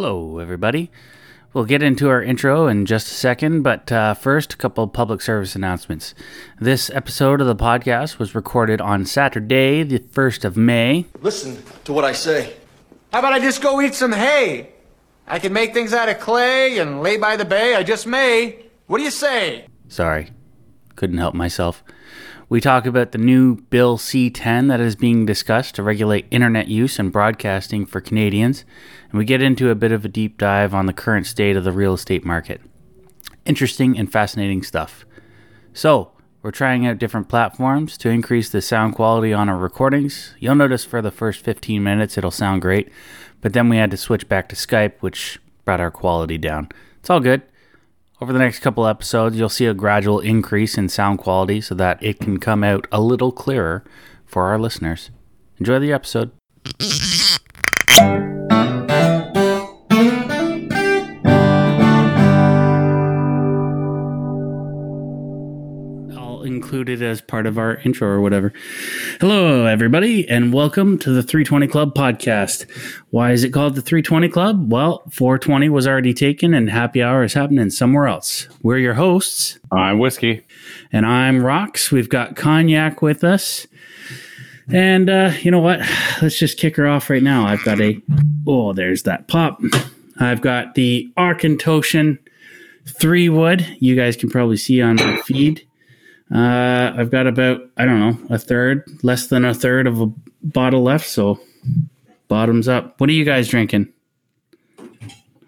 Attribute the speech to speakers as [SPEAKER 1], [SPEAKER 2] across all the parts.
[SPEAKER 1] Hello, everybody. We'll get into our intro in just a second, but uh, first, a couple of public service announcements. This episode of the podcast was recorded on Saturday, the 1st of May.
[SPEAKER 2] Listen to what I say.
[SPEAKER 3] How about I just go eat some hay? I can make things out of clay and lay by the bay. I just may. What do you say?
[SPEAKER 1] Sorry, couldn't help myself. We talk about the new Bill C 10 that is being discussed to regulate internet use and broadcasting for Canadians, and we get into a bit of a deep dive on the current state of the real estate market. Interesting and fascinating stuff. So, we're trying out different platforms to increase the sound quality on our recordings. You'll notice for the first 15 minutes it'll sound great, but then we had to switch back to Skype, which brought our quality down. It's all good. Over the next couple episodes, you'll see a gradual increase in sound quality so that it can come out a little clearer for our listeners. Enjoy the episode. I'll include it as part of our intro or whatever. Hello, everybody, and welcome to the 320 Club podcast. Why is it called the 320 Club? Well, 420 was already taken, and happy hour is happening somewhere else. We're your hosts,
[SPEAKER 4] I'm whiskey.
[SPEAKER 1] and I'm Rox. We've got Cognac with us. And uh, you know what? Let's just kick her off right now. I've got a, oh, there's that pop. I've got the Auchentoshan three wood. You guys can probably see on my feed. Uh, I've got about, I don't know, a third, less than a third of a bottle left. So bottoms up. What are you guys drinking?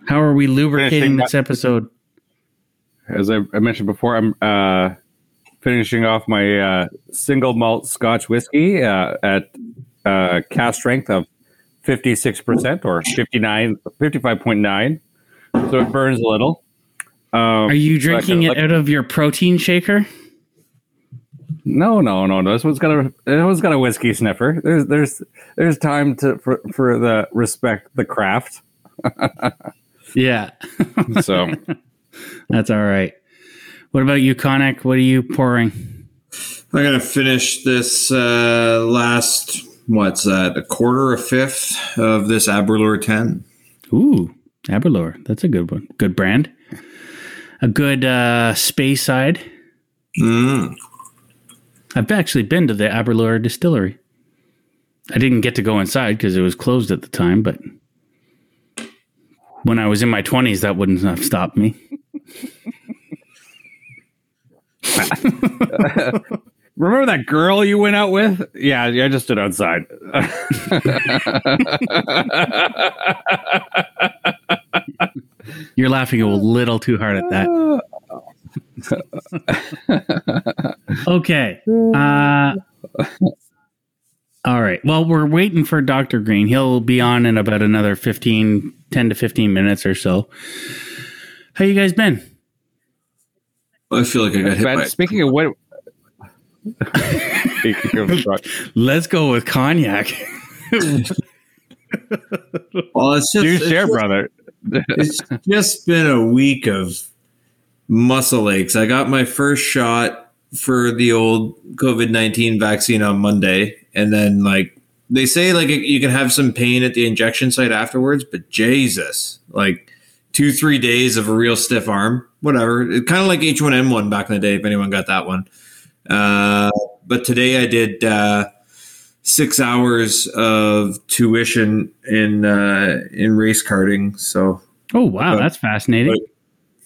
[SPEAKER 1] How are we lubricating this episode?
[SPEAKER 4] As I, I mentioned before, I'm uh, finishing off my uh, single malt Scotch whiskey uh, at uh, cask strength of 56% or 59, 55.9. So it burns a little. Um,
[SPEAKER 1] Are you drinking it out of your protein shaker?
[SPEAKER 4] No, no, no, no. This one's got a this one's got a whiskey sniffer. There's there's there's time to for, for the respect the craft.
[SPEAKER 1] Yeah.
[SPEAKER 4] So
[SPEAKER 1] That's all right. What about you, Cognac? What are you pouring?
[SPEAKER 5] I'm gonna finish this uh, last what's that? A quarter, a fifth of this Aberlour ten.
[SPEAKER 1] Ooh, Aberlour. That's a good one. Good brand. A good uh, Speyside.
[SPEAKER 5] Mm.
[SPEAKER 1] I've actually been to the Aberlour distillery. I didn't get to go inside because it was closed at the time, but when I was in my 20s, that wouldn't have stopped me.
[SPEAKER 4] remember that girl you went out with? Yeah, yeah, I just stood outside.
[SPEAKER 1] You're laughing a little too hard at that. okay. Uh, all right. Well, we're waiting for Dr. Green. He'll be on in about another 15, 10 to 15 minutes or so. How you guys been?
[SPEAKER 5] I feel like I got hit
[SPEAKER 4] But
[SPEAKER 5] by.
[SPEAKER 4] speaking of what, speaking of
[SPEAKER 1] Let's go with cognac.
[SPEAKER 5] Well, it's just
[SPEAKER 4] you
[SPEAKER 5] it's
[SPEAKER 4] share,
[SPEAKER 5] just-
[SPEAKER 4] brother.
[SPEAKER 5] it's just been a week of muscle aches. I got my first shot for the old COVID nineteen vaccine on Monday, and then like they say, like you can have some pain at the injection site afterwards, but Jesus, like two three days of a real stiff arm, whatever. It kind of like H one N one back in the day, if anyone got that one. Uh, but today I did. Uh, six hours of tuition in uh, in race karting. So
[SPEAKER 1] Oh, wow. That's fascinating.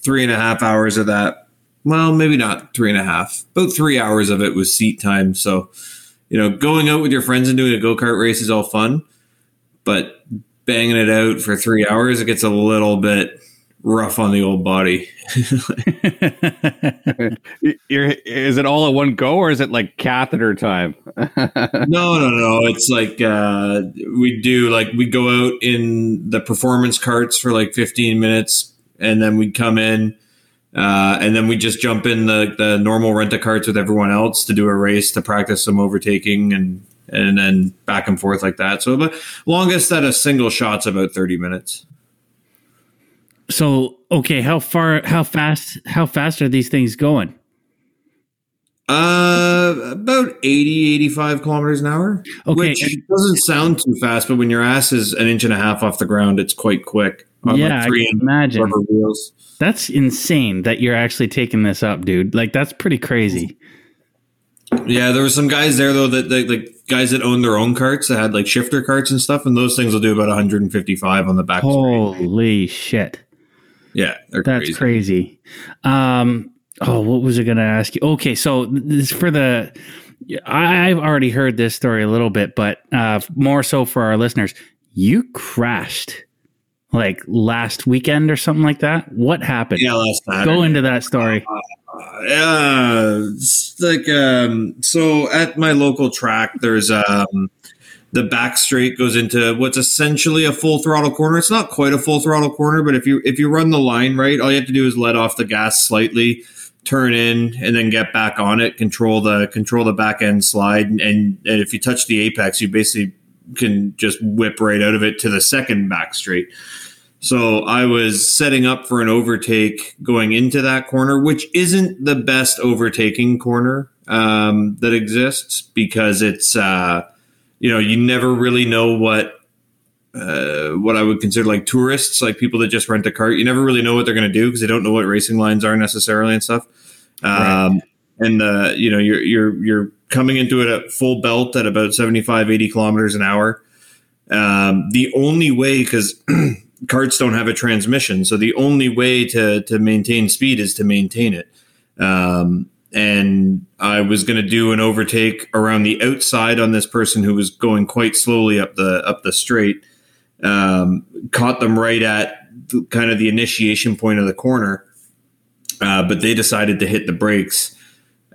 [SPEAKER 5] Three and a half hours of that. Well, maybe not three and a half. About three hours of it was seat time. So, you know, going out with your friends and doing a go kart race is all fun, but banging it out for three hours, it gets a little bit rough on the old body.
[SPEAKER 4] You're, is it all at one go, or is it like catheter time?
[SPEAKER 5] no, no, no. It's like uh, we do like we go out in the performance carts for like 15 minutes, and then we'd come in, uh, and then we just jump in the the normal rent a carts with everyone else to do a race to practice some overtaking and and then back and forth like that. So the longest that a single shot's about 30 minutes.
[SPEAKER 1] so, okay, how far, how fast, how fast are these things going?
[SPEAKER 5] Uh, about 80, 85 kilometers an hour.
[SPEAKER 1] Okay,
[SPEAKER 5] Which doesn't sound too fast, but when your ass is an inch and a half off the ground, it's quite quick. On
[SPEAKER 1] Yeah, I
[SPEAKER 5] three
[SPEAKER 1] can imagine.
[SPEAKER 5] rubber wheels.
[SPEAKER 1] That's insane that you're actually taking this up, dude. Like that's pretty crazy.
[SPEAKER 5] Yeah, there were some guys there though that like, like guys that owned their own carts that had like shifter carts and stuff, and those things will do about 155 on the back. straight.
[SPEAKER 1] Holy shit.
[SPEAKER 5] Yeah, they're
[SPEAKER 1] That's
[SPEAKER 5] crazy.
[SPEAKER 1] crazy. Um, oh, what was I going to ask you? Okay, so this for the. I- I've already heard this story a little bit, but uh, more so for our listeners. You crashed like last weekend or something like that. What happened?
[SPEAKER 5] Yeah, last Saturday.
[SPEAKER 1] Go into that story.
[SPEAKER 5] Yeah, like um, so at my local track, there's um, the back straight goes into what's essentially a full throttle corner. It's not quite a full throttle corner, but if you if you run the line right, all you have to do is let off the gas slightly, turn in, and then get back on it. Control the control the back end slide, and, and if you touch the apex, you basically can just whip right out of it to the second back straight. So I was setting up for an overtake going into that corner, which isn't the best overtaking corner um, that exists because it's uh, you know you never really know what uh, what I would consider like tourists, like people that just rent a cart. You never really know what they're going to do because they don't know what racing lines are necessarily and stuff. Um, And uh, you know you're you're you're coming into it at full belt at about 75, 80 kilometers an hour. Um, the only way because carts don't have a transmission, so the only way to to maintain speed is to maintain it. Um, and I was going to do an overtake around the outside on this person who was going quite slowly up the up the straight. Um, caught them right at the, kind of the initiation point of the corner, uh, but they decided to hit the brakes,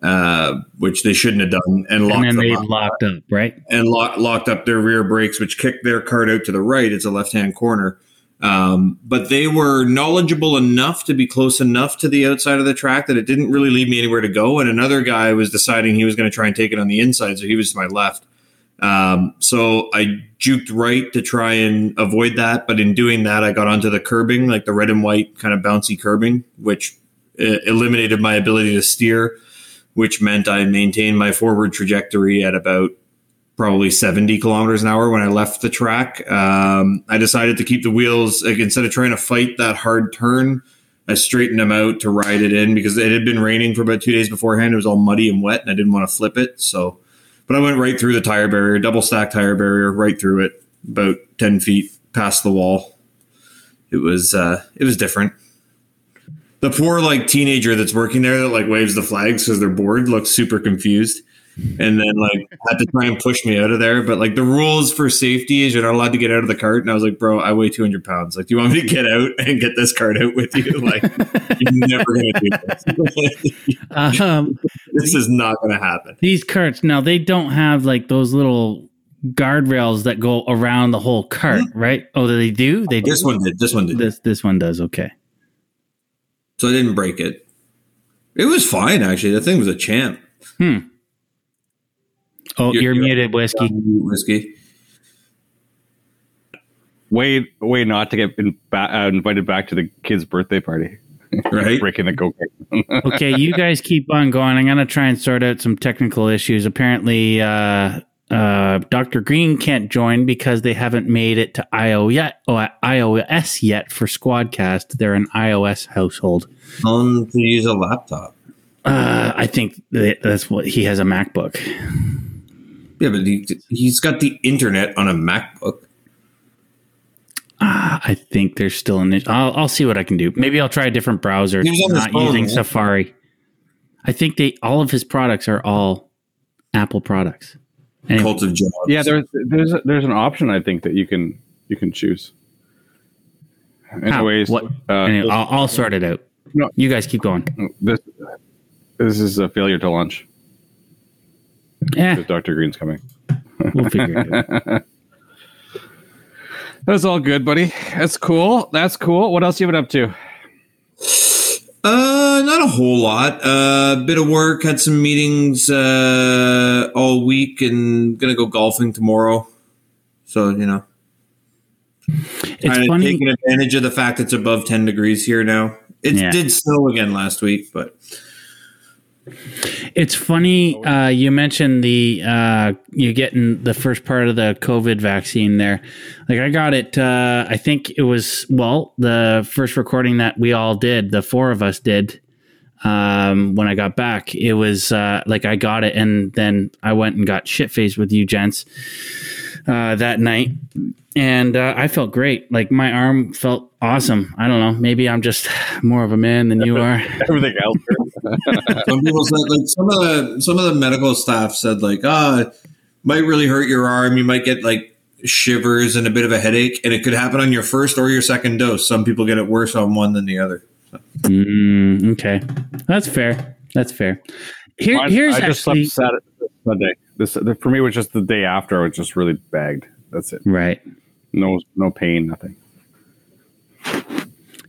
[SPEAKER 5] uh, which they shouldn't have done, and locked
[SPEAKER 1] And then
[SPEAKER 5] them
[SPEAKER 1] they
[SPEAKER 5] up
[SPEAKER 1] locked up, right?
[SPEAKER 5] and lock, locked up their rear brakes, which kicked their cart out to the right. It's a left hand corner. Um, but they were knowledgeable enough to be close enough to the outside of the track that it didn't really leave me anywhere to go. And another guy was deciding he was going to try and take it on the inside, so he was to my left. Um, so I juked right to try and avoid that. But in doing that, I got onto the curbing, like the red and white kind of bouncy curbing, which uh, eliminated my ability to steer, which meant I maintained my forward trajectory at about probably 70 kilometers an hour when I left the track. Um, I decided to keep the wheels, like instead of trying to fight that hard turn, I straightened them out to ride it in because it had been raining for about two days beforehand. It was all muddy and wet, and I didn't want to flip it. So, but I went right through the tire barrier, double stack tire barrier, right through it, about 10 feet past the wall. It was, uh, it was different. The poor like teenager that's working there that like waves the flags because they're bored looks super confused and then like had to try and push me out of there. But like the rules for safety is you're not allowed to get out of the cart. And I was like, bro, I weigh 200 pounds. Like, do you want me to get out and get this cart out with you? Like, you're never gonna do this.
[SPEAKER 1] Um,
[SPEAKER 5] this is not gonna happen.
[SPEAKER 1] these carts now they don't have like those little guardrails that go around the whole cart, right? Oh, they do. They do.
[SPEAKER 5] This one did. This one did.
[SPEAKER 1] This this one does. Okay.
[SPEAKER 5] So I didn't break it. It was fine actually. The thing was a champ.
[SPEAKER 1] Oh,
[SPEAKER 5] You're-
[SPEAKER 1] you're,
[SPEAKER 5] you're-
[SPEAKER 1] muted, whiskey.
[SPEAKER 5] Whiskey.
[SPEAKER 4] Way, way not to get in, ba- uh, invited back to the kid's birthday party.
[SPEAKER 5] Right.
[SPEAKER 4] Breaking the cocaine.
[SPEAKER 1] okay, you guys keep on going. I'm gonna try and sort out some technical issues. Apparently, uh, uh, Dr. Green can't join because they haven't made it to IO yet, oh, iOS yet for Squadcast. They're an iOS household.
[SPEAKER 5] Tell him to use a laptop.
[SPEAKER 1] Uh, I think that's what he has a MacBook.
[SPEAKER 5] Yeah, but he, he's got the internet on a MacBook.
[SPEAKER 1] Ah, I think there's still an. I'll, I'll see what I can do. Maybe I'll try a different browser,
[SPEAKER 5] He was on his
[SPEAKER 1] not
[SPEAKER 5] phone,
[SPEAKER 1] using
[SPEAKER 5] right?
[SPEAKER 1] Safari. I think they all of his products are all Apple products. Anyway,
[SPEAKER 5] Cult of Jobs.
[SPEAKER 4] yeah, there's there's there's an option I think that you can you can choose. Anyways,
[SPEAKER 1] What?
[SPEAKER 4] uh,
[SPEAKER 1] anyway, I'll, I'll sort it out.
[SPEAKER 4] No.
[SPEAKER 1] You guys keep going.
[SPEAKER 4] this this is a failure to launch
[SPEAKER 1] Yeah,
[SPEAKER 4] Dr. Green's coming.
[SPEAKER 1] we'll figure it out.
[SPEAKER 4] That's all good, buddy. That's cool. That's cool. What else you been up to?
[SPEAKER 5] Uh, not a whole lot. A uh, bit of work. Had some meetings uh, all week, and gonna go golfing tomorrow. So you know,
[SPEAKER 1] It's
[SPEAKER 5] kind of
[SPEAKER 1] funny.
[SPEAKER 5] taking advantage of the fact it's above ten degrees here now. It
[SPEAKER 1] Yeah.
[SPEAKER 5] did snow again last week, but
[SPEAKER 1] It's funny uh, you mentioned the uh, you getting the first part of the COVID vaccine there. Like I got it. Uh, I think it was well the first recording that we all did. The four of us did um, when I got back. It was uh, like I got it, and then I went and got shit faced with you gents uh, that night, and uh, I felt great. Like my arm felt awesome. I don't know. Maybe I'm just more of a man than you are.
[SPEAKER 4] Everything else.
[SPEAKER 5] some people said like some of the some of the medical staff said like ah it might really hurt your arm you might get like shivers and a bit of a headache and it could happen on your first or your second dose some people get it worse on one than the other
[SPEAKER 1] Mm, okay, that's fair. That's fair. Here,
[SPEAKER 4] I,
[SPEAKER 1] here's
[SPEAKER 4] I just
[SPEAKER 1] actually
[SPEAKER 4] slept Saturday, Sunday. This for me was just the day after. I was just really bagged. That's it.
[SPEAKER 1] right.
[SPEAKER 4] No, no pain, nothing.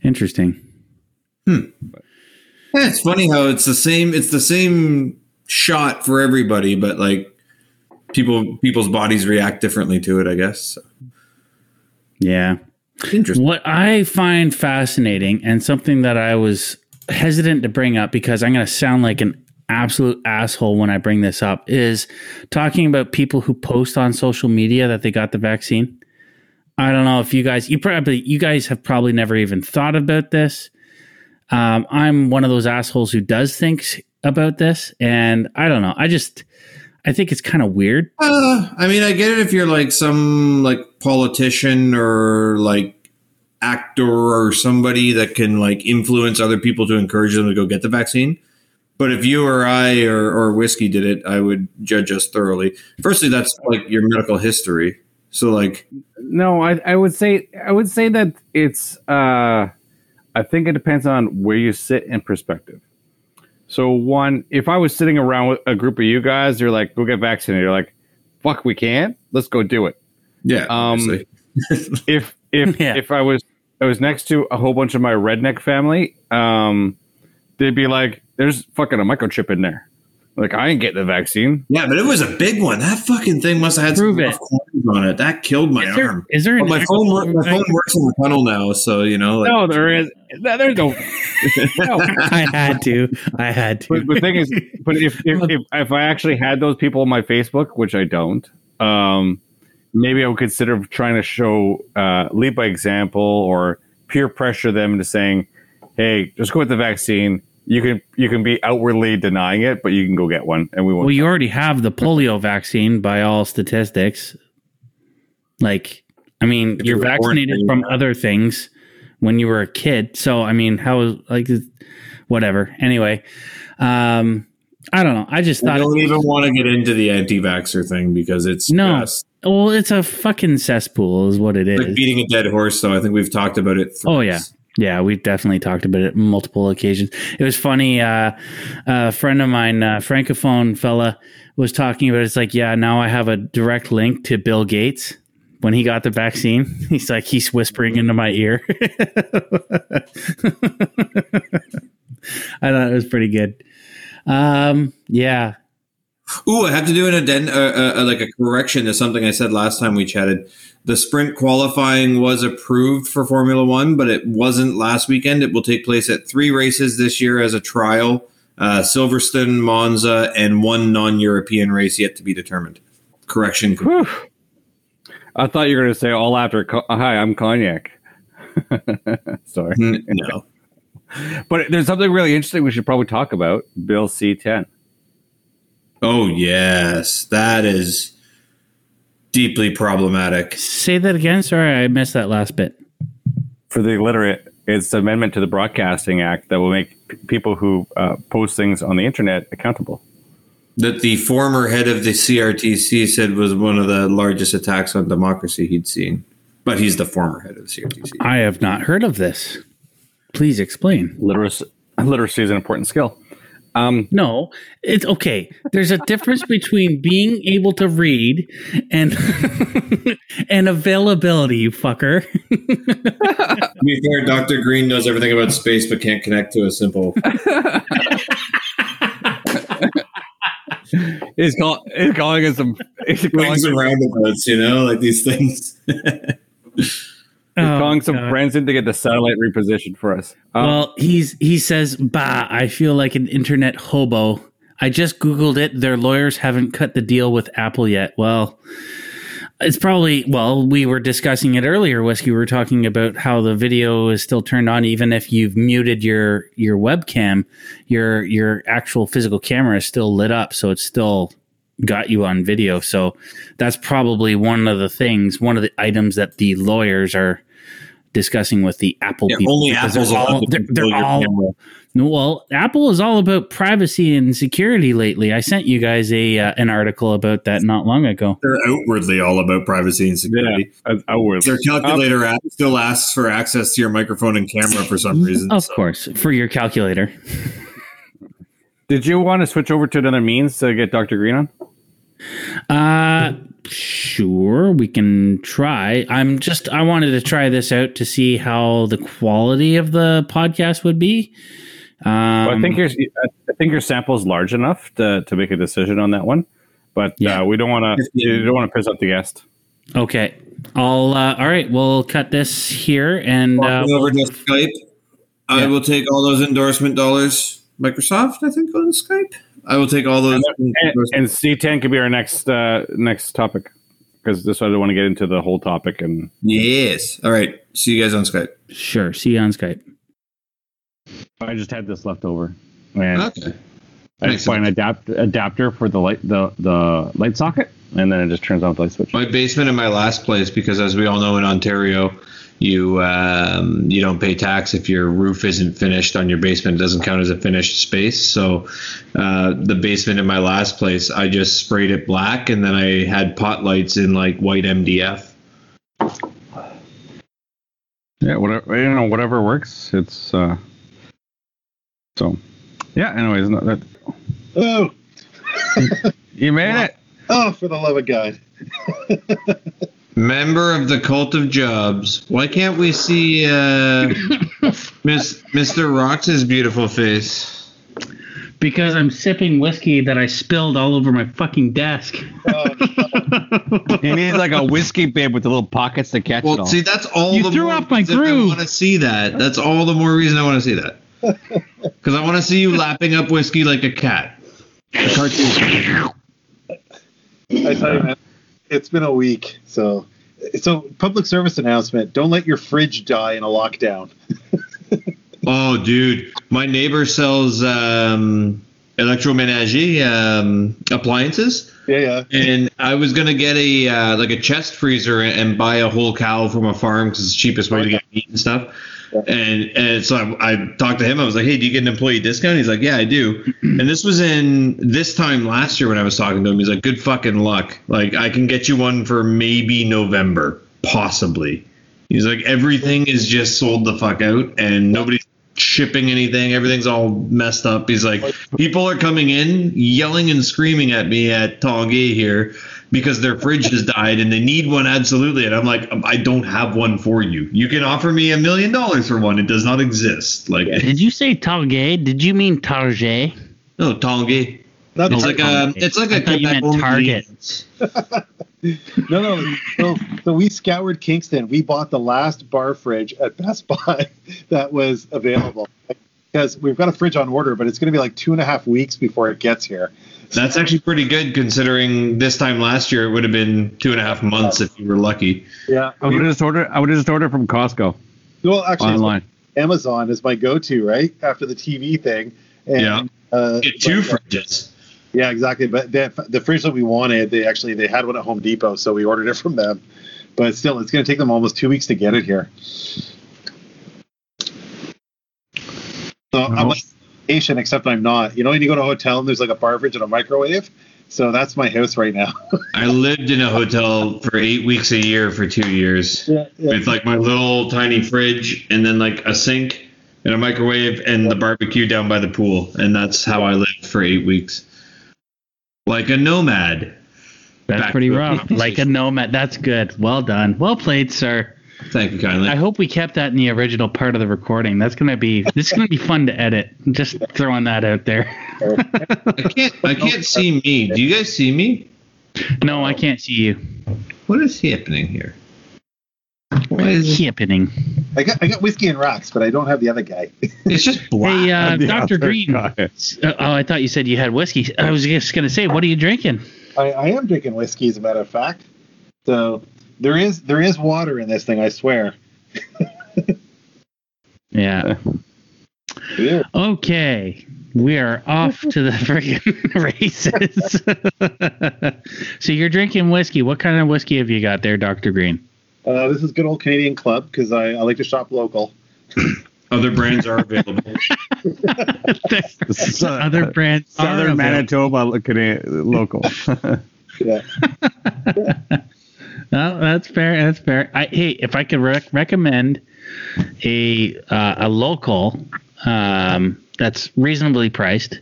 [SPEAKER 1] Interesting. Hmm.
[SPEAKER 5] yeah, it's funny how it's the same it's the same shot for everybody but like people people's bodies react differently to it i guess so,
[SPEAKER 1] Yeah.
[SPEAKER 5] interesting
[SPEAKER 1] What I find fascinating and something that I was hesitant to bring up because I'm going to sound like an absolute asshole when I bring this up is talking about people who post on social media that they got the vaccine. I don't know if you guys, you probably, you guys have probably never even thought about this. Um, I'm one of those assholes who does think about this, and I don't know. I just, I think it's kind of weird.
[SPEAKER 5] Uh, I mean, I get it if you're like some like politician or like actor or somebody that can like influence other people to encourage them to go get the vaccine. But if you or I or, or whiskey did it, I would judge us thoroughly. Firstly, that's like your medical history. So like,
[SPEAKER 4] No, I, I would say I would say that it's. Uh, I think it depends on where you sit in perspective. So one, if I was sitting around with a group of you guys, you're like, "Go get vaccinated." You're like, "Fuck, we can't. Let's go do it."
[SPEAKER 5] yeah,
[SPEAKER 4] Um,
[SPEAKER 5] obviously.
[SPEAKER 4] if if
[SPEAKER 1] Yeah.
[SPEAKER 4] if I was I was next to a whole bunch of my redneck family, um, they'd be like, "There's fucking a microchip in there." Like I ain't getting the vaccine.
[SPEAKER 5] yeah, but it was a big one. That fucking thing must have had
[SPEAKER 1] Prove
[SPEAKER 5] some
[SPEAKER 1] it.
[SPEAKER 5] rough corners on it. That killed my
[SPEAKER 1] Is there,
[SPEAKER 5] arm.
[SPEAKER 1] is there
[SPEAKER 5] But
[SPEAKER 1] an
[SPEAKER 5] my phone, wor- my phone works in the tunnel now, so you know. Like,
[SPEAKER 4] No, there is. no, There's no. no.
[SPEAKER 1] I had to. I had to.
[SPEAKER 4] But the thing is, but if if, if if I actually had those people on my Facebook, which I don't, um, maybe I would consider trying to show uh, lead by example or peer pressure them into saying, "Hey, just go with the vaccine. You can you can be outwardly denying it, but you can go get one, and we won't."
[SPEAKER 1] Well, you already have the polio vaccine by all statistics. Like, I mean, you're
[SPEAKER 5] you were born
[SPEAKER 1] vaccinated
[SPEAKER 5] in-
[SPEAKER 1] from other things when you were a kid. So, I mean, how, like, whatever. Anyway, um, I don't know. I just
[SPEAKER 5] I
[SPEAKER 1] thought,
[SPEAKER 5] don't even want to get into the anti-vaxxer thing because it's
[SPEAKER 1] no.
[SPEAKER 5] just
[SPEAKER 1] Well, it's a fucking cesspool, is what it is.
[SPEAKER 5] like beating a dead horse. Though I think we've talked about it.
[SPEAKER 1] Oh yeah. Yeah, we've definitely talked about it multiple occasions. It was funny. Uh, a friend of mine, uh, francophone fella, was talking about. It. It's like, yeah, now I have a direct link to Bill Gates when he got the vaccine. He's like, he's whispering into my ear. I thought it was pretty good. Um, yeah,
[SPEAKER 5] Ooh, I have to do an addend- uh, uh, like a correction to something I said last time we chatted. The sprint qualifying was approved for Formula One, but it wasn't last weekend. It will take place at three races this year as a trial: uh, Silverstone, Monza, and one non-European race yet to be determined. Correction.
[SPEAKER 4] Whew. I thought you were going to say all after. Co- Hi, I'm cognac. Sorry,
[SPEAKER 5] No.
[SPEAKER 4] but there's something really interesting we should probably talk about. Bill C10.
[SPEAKER 5] Oh yes, that is deeply problematic.
[SPEAKER 1] say that again. Sorry, I missed that last bit.
[SPEAKER 4] for the illiterate, it's an amendment to the Broadcasting Act that will make p- people who uh, post things on the internet accountable.
[SPEAKER 5] That the former head of the CRTC said was one of the largest attacks on democracy he'd seen. But he's the former head of the CRTC.
[SPEAKER 1] I have not heard of this. Please explain.
[SPEAKER 4] Literacy, literacy is an important skill. Um,
[SPEAKER 1] No, it's okay. There's a difference between being able to read and and availability, you fucker.
[SPEAKER 5] To be fair, Dr. Green knows everything about space but can't connect to a simple.
[SPEAKER 4] he's, call, he's calling us some. He's calling,
[SPEAKER 5] Wings and roundabouts, you know, like these things.
[SPEAKER 4] He's calling
[SPEAKER 1] Oh,
[SPEAKER 4] some
[SPEAKER 1] God.
[SPEAKER 4] friends in to get the satellite repositioned for us. Um,
[SPEAKER 1] Well, he's he says, "Bah, I feel like an internet hobo I just Googled it. Their lawyers haven't cut the deal with Apple yet. Well, it's probably, well, we were discussing it earlier, Whiskey. We were talking about how the video is still turned on, even if you've muted your, your webcam, your, your actual physical camera is still lit up. So it's still got you on video. So that's probably one of the things, one of the items that the lawyers are discussing with the Apple
[SPEAKER 5] Yeah,
[SPEAKER 1] people.
[SPEAKER 5] only Apple's
[SPEAKER 1] they're all, they're, they're all
[SPEAKER 5] camera.
[SPEAKER 1] well, Apple is all about privacy and security lately. I sent you guys a uh, an article about that not long ago.
[SPEAKER 5] They're outwardly all about privacy and security.
[SPEAKER 4] as- outward.
[SPEAKER 5] Their calculator app still asks for access to your microphone and camera for some reason.
[SPEAKER 1] Of
[SPEAKER 5] so-
[SPEAKER 1] course, for your calculator.
[SPEAKER 4] Did you want to switch over to another means to get Dr. Green on?
[SPEAKER 1] Uh sure, we can try. I'm just I wanted to try this out to see how the quality of the podcast would be. Um,
[SPEAKER 4] Well, I think your I think your sample is large enough to, to make a decision on that one, but
[SPEAKER 1] Yeah.
[SPEAKER 4] uh, we don't want to you don't want to piss off the guest.
[SPEAKER 1] okay. I'll uh, all right, we'll cut this here and uh,
[SPEAKER 5] over to Skype. I
[SPEAKER 1] Yeah.
[SPEAKER 5] will take all those endorsement dollars. Microsoft, I think, on Skype. I will take all those.
[SPEAKER 4] And, and C10 could be our next uh, next topic because this I don't want to get into the whole topic and
[SPEAKER 5] yes. All right. See you guys on Skype.
[SPEAKER 1] sure, see you on Skype.
[SPEAKER 4] I just had this left over. And
[SPEAKER 5] Okay.
[SPEAKER 4] I just find an adapt, adapter for the light the the light socket, and then it just turns on the light switch.
[SPEAKER 5] My basement in my last place, because as we all know in Ontario, you um, you don't pay tax if your roof isn't finished on your basement. It doesn't count as a finished space. So uh, the basement in my last place, I just sprayed it black, and then I had pot lights in like white MDF.
[SPEAKER 4] Yeah, whatever you know, whatever works. It's uh so yeah. Anyways, no, that
[SPEAKER 6] Oh,
[SPEAKER 4] you made it.
[SPEAKER 6] oh, for the love of God.
[SPEAKER 5] Member of the cult of jobs. Why can't we see uh, Miss Mr. Rox's beautiful face?
[SPEAKER 1] Because I'm sipping whiskey that I spilled all over my fucking desk.
[SPEAKER 4] He needs like a whiskey bib with the little pockets to catch it
[SPEAKER 5] Well,
[SPEAKER 4] all.
[SPEAKER 5] see, that's all
[SPEAKER 1] You
[SPEAKER 5] the
[SPEAKER 1] threw
[SPEAKER 5] more
[SPEAKER 1] off my
[SPEAKER 5] reason
[SPEAKER 1] groove.
[SPEAKER 5] I want to see that. That's all the more reason I want to see that. Because I want to see you lapping up whiskey like a cat. A cartoon.
[SPEAKER 6] I tell you, man, it's been a week. So, so public service announcement: don't let your fridge die in a lockdown.
[SPEAKER 5] Oh, dude, my neighbor sells um, electromenager um, appliances,
[SPEAKER 6] Yeah, yeah.
[SPEAKER 5] and I was gonna get a uh, like a chest freezer and, and buy a whole cow from a farm because it's the cheapest way to get meat and stuff. And and so I, I talked to him. I was like, "Hey, do you get an employee discount?" He's like, "Yeah, I do." Mm-hmm. And this was in this time last year when I was talking to him. He's like, "Good fucking luck. Like, I can get you one for maybe November, possibly." He's like, "Everything is just sold the fuck out, and nobody's shipping anything. Everything's all messed up." He's like, "People are coming in, yelling and screaming at me at Tanguay here." Because their fridge has died and they need one absolutely, and I'm like, um, I don't have one for you. You can offer me a million dollars for one. It does not exist. Like,
[SPEAKER 1] Did you say Target? Did you mean Target?
[SPEAKER 5] no, Tanguay.
[SPEAKER 6] Not
[SPEAKER 5] It's like a, it's like a
[SPEAKER 1] I thought you meant
[SPEAKER 5] Quebec
[SPEAKER 1] Target.
[SPEAKER 5] only-
[SPEAKER 6] no, no. So, so we scoured Kingston. We bought the last bar fridge at Best Buy that was available because we've got a fridge on order, but it's going to be like two and a half weeks before it gets here.
[SPEAKER 5] That's actually pretty good considering this time last year it would have been two and a half months if you were lucky.
[SPEAKER 6] Yeah.
[SPEAKER 4] I would have just ordered. I would just ordered from Costco
[SPEAKER 6] Well, actually,
[SPEAKER 4] online.
[SPEAKER 6] Amazon is my go-to, right after the TV thing. And,
[SPEAKER 5] Yeah.
[SPEAKER 6] Uh,
[SPEAKER 5] Get two
[SPEAKER 6] but-
[SPEAKER 5] fridges.
[SPEAKER 6] Yeah, exactly. But the, the fridge that we wanted, they actually they had one at Home Depot, so we ordered it from them. But still, it's going to take them almost two weeks to get it here. So I'm like patient, except I'm not. You know, when you go to a hotel and there's like a bar fridge and a microwave. So that's my house right now.
[SPEAKER 5] I lived in a hotel for eight weeks a year for two years.
[SPEAKER 6] yeah, yeah.
[SPEAKER 5] With like my little tiny fridge and then like a sink and a microwave and the barbecue down by the pool. And that's how I lived for eight weeks. Like a nomad.
[SPEAKER 1] That's
[SPEAKER 5] Back
[SPEAKER 1] pretty rough. Like a nomad. That's good. Well done. Well played, sir.
[SPEAKER 5] Thank you kindly.
[SPEAKER 1] I hope we kept that in the original part of the recording. That's gonna be this is gonna be fun to edit. Just throwing that out there.
[SPEAKER 5] I can't I can't see me. Do you guys see me?
[SPEAKER 1] No, I can't see you.
[SPEAKER 5] What is happening here? What is
[SPEAKER 1] happening?
[SPEAKER 6] I got I got whiskey and rocks, but I don't have the other guy.
[SPEAKER 5] It's just black.
[SPEAKER 1] Hey, uh, Doctor Green. Uh, oh, I thought you said you had whiskey. I was just gonna say, what are you drinking?
[SPEAKER 6] I, I am drinking whiskey, as a matter of fact. So there is there is water in this thing, I swear.
[SPEAKER 1] Yeah.
[SPEAKER 6] Yeah.
[SPEAKER 1] Okay, we are off to the friggin' races. so you're drinking whiskey. What kind of whiskey have you got there, Doctor Green?
[SPEAKER 6] Uh, this is good old Canadian Club because I, I like to shop local.
[SPEAKER 5] Other brands are available.
[SPEAKER 1] Other brands.
[SPEAKER 4] Southern
[SPEAKER 1] available.
[SPEAKER 4] Manitoba Canadian, local.
[SPEAKER 6] Yeah.
[SPEAKER 1] No, that's fair. That's fair. I, hey, if I could rec- recommend a uh, a local um, that's reasonably priced,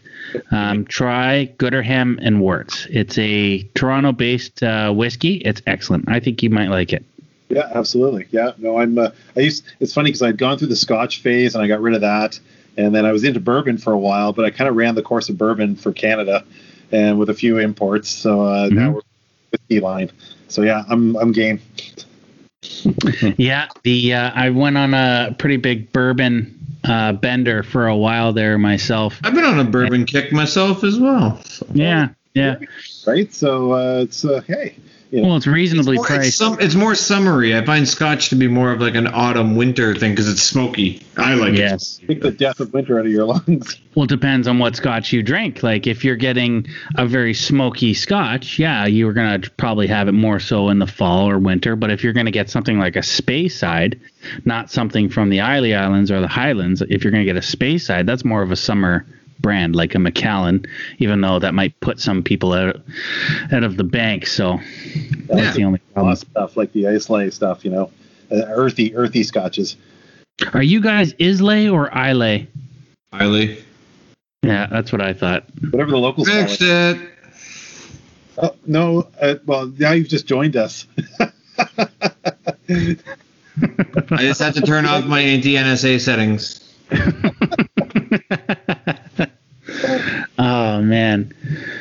[SPEAKER 1] um, try Gooderham and Worts. It's a Toronto-based uh, whiskey. It's excellent. I think you might like it.
[SPEAKER 6] Yeah, absolutely. Yeah, no, I'm. Uh, I used. It's funny because I'd gone through the Scotch phase and I got rid of that, and then I was into bourbon for a while, but I kind of ran the course of bourbon for Canada, and with a few imports. So uh, now we're whiskey line. So yeah, I'm I'm game.
[SPEAKER 1] Yeah, the uh, I went on a pretty big bourbon uh, bender for a while there myself.
[SPEAKER 5] I've been on a bourbon kick myself as well. So.
[SPEAKER 1] Yeah, yeah.
[SPEAKER 6] Right. So uh, it's uh, hey, you know,
[SPEAKER 1] Well, it's reasonably
[SPEAKER 5] More- it's,
[SPEAKER 1] priced.
[SPEAKER 5] some, it's more summery. I find Scotch to be more of like an autumn winter thing because it's smoky. I like it.
[SPEAKER 1] Yes.
[SPEAKER 6] take the death of winter out of your lungs.
[SPEAKER 1] Well, it depends on what scotch you drink. Like if you're getting a very smoky scotch, yeah, you're gonna probably have it more so in the fall or winter. But if you're gonna get something like a Speyside, not something from the Islay Islands or the Highlands, if you're gonna get a Speyside, that's more of a summer brand, like a Macallan. Even though that might put some people out out of the bank. So that's
[SPEAKER 5] Yeah.
[SPEAKER 1] the only problem.
[SPEAKER 6] stuff like the Islay stuff, you know, uh, earthy earthy scotches.
[SPEAKER 1] Are you guys Islay or Islay?
[SPEAKER 5] Islay.
[SPEAKER 1] Yeah, that's what I thought.
[SPEAKER 6] Whatever the locals call
[SPEAKER 5] Fixed
[SPEAKER 6] it.
[SPEAKER 5] it.
[SPEAKER 6] Oh, no, uh, well now you've just joined us.
[SPEAKER 5] I just had to turn off my anti NSA settings.
[SPEAKER 1] Oh man.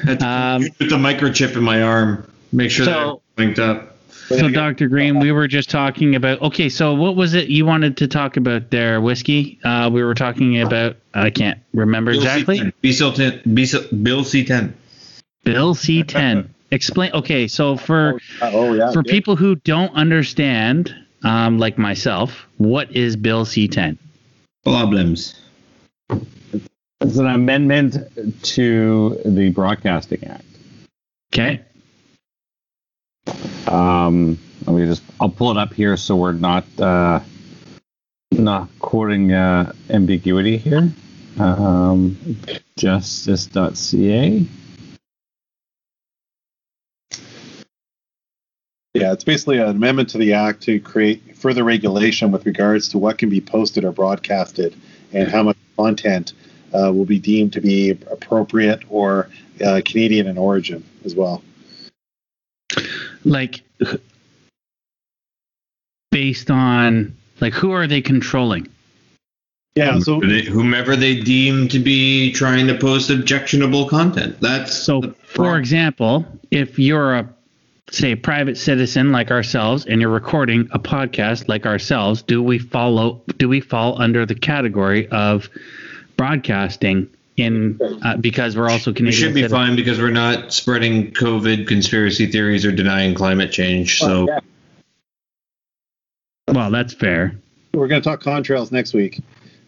[SPEAKER 5] Had
[SPEAKER 1] Um,
[SPEAKER 5] put the microchip in my arm. Make sure
[SPEAKER 1] So-
[SPEAKER 5] they're linked up.
[SPEAKER 1] So, Dr. Green, we were just talking about. Okay, so what was it you wanted to talk about there? Whiskey. Uh, we were talking about. I can't remember
[SPEAKER 5] Bill
[SPEAKER 1] exactly.
[SPEAKER 5] C10. Bill C10. Bill C- Bill C10.
[SPEAKER 1] Bill C10. Explain. Okay, so for
[SPEAKER 6] oh yeah.
[SPEAKER 1] for
[SPEAKER 6] good.
[SPEAKER 1] people who don't understand, um, like myself, what is Bill C10?
[SPEAKER 5] Problems.
[SPEAKER 4] It's an amendment to the Broadcasting Act.
[SPEAKER 1] Okay.
[SPEAKER 4] Um, let me just, I'll pull it up here so we're not, uh, not quoting uh, ambiguity here. Um, justice.ca.
[SPEAKER 6] Yeah, it's basically an amendment to the act to create further regulation with regards to what can be posted or broadcasted and how much content uh, will be deemed to be appropriate or uh, Canadian in origin as well.
[SPEAKER 1] Like, based on like who are they controlling?
[SPEAKER 6] Yeah, so
[SPEAKER 5] Whomever they, whomever they deem to be trying to post objectionable content. That's
[SPEAKER 1] So, for example, if you're a say private citizen like ourselves and you're recording a podcast like ourselves, do we follow do we fall under the category of broadcasting in uh, because we're also
[SPEAKER 5] we should be
[SPEAKER 1] citizens?
[SPEAKER 5] fine because we're not spreading COVID conspiracy theories or denying climate change. So
[SPEAKER 6] yeah,
[SPEAKER 1] Well, that's fair.
[SPEAKER 6] we're going to talk contrails next week.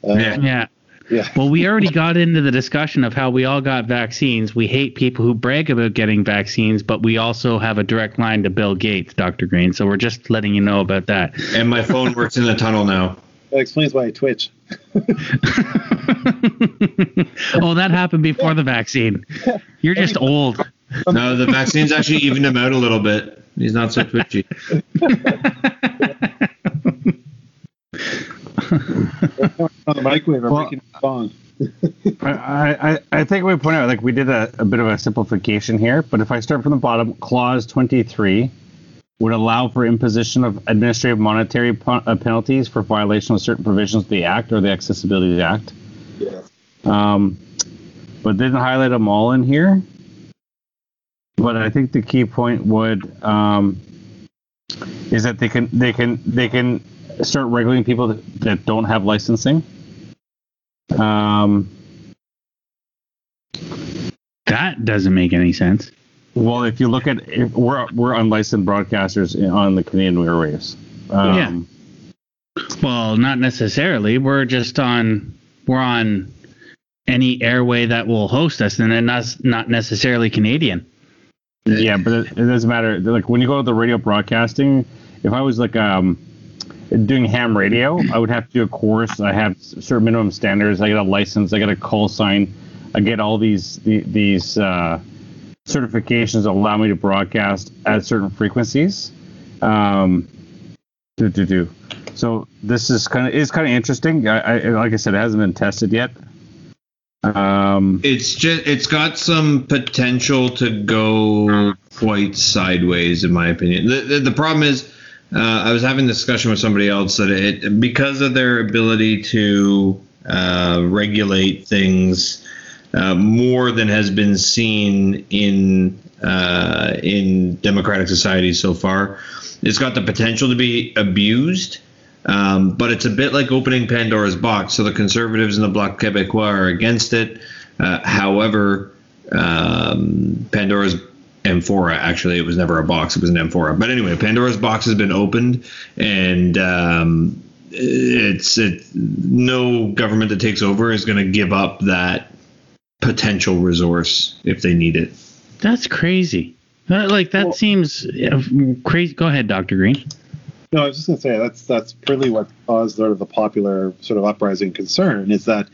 [SPEAKER 6] Uh,
[SPEAKER 5] Yeah.
[SPEAKER 1] Yeah.
[SPEAKER 6] yeah.
[SPEAKER 1] Well, we already got into the discussion of how we all got vaccines. We hate people who brag about getting vaccines, but we also have a direct line to Bill Gates, Dr. Green. So we're just letting you know about that.
[SPEAKER 5] and my phone works in the tunnel now.
[SPEAKER 6] That explains why I twitch.
[SPEAKER 1] oh, that happened before the vaccine. You're just old.
[SPEAKER 5] No, the vaccines actually evened him out a little bit. He's not so twitchy.
[SPEAKER 6] On the microwave, I'm
[SPEAKER 4] Well-
[SPEAKER 6] making a song.
[SPEAKER 4] I, I, I think we point out like we did a, a bit of a simplification here, but if I start from the bottom, clause 23 would allow for imposition of administrative monetary pu- uh, penalties for violation of certain provisions of the Act or the Accessibility Act.
[SPEAKER 6] Yeah.
[SPEAKER 4] Um, but didn't highlight them all in here. But I think the key point would um, is that they can they can they can start regulating people that, that don't have licensing. Um,
[SPEAKER 1] That doesn't make any sense.
[SPEAKER 4] Well, if you look at if we're we're unlicensed broadcasters on the Canadian airwaves. Um,
[SPEAKER 1] Yeah. Well, not necessarily. We're just on we're on any airway that will host us, and that's not necessarily Canadian.
[SPEAKER 4] Yeah, but it, it doesn't matter. Like when you go to the radio broadcasting, if I was like um doing ham radio, I would have to do a course. I have certain minimum standards. I get a license. I get a call sign. I get all these these uh, certifications allow me to broadcast at certain frequencies. Um, do do do. So this is kind of is kind of interesting. I, I like I said, it hasn't been tested yet. Um,
[SPEAKER 5] It's just it's got some potential to go quite sideways, in my opinion. The the, the problem is, uh, I was having a discussion with somebody else that it because of their ability to uh, regulate things uh, more than has been seen in uh, in democratic societies so far, it's got the potential to be abused. Um, but it's a bit like opening Pandora's box. So the conservatives and the Bloc Québécois are against it. Uh, however, um, Pandora's amphora, actually, it was never a box, it was an amphora. But anyway, Pandora's box has been opened, and um, it's it, no government that takes over is going to give up that potential resource if they need it.
[SPEAKER 1] That's crazy. Uh, Like that seems uh, crazy. Go ahead, Doctor Green.
[SPEAKER 6] No, I was just going to say that's that's really what caused sort of the popular sort of uprising concern is that,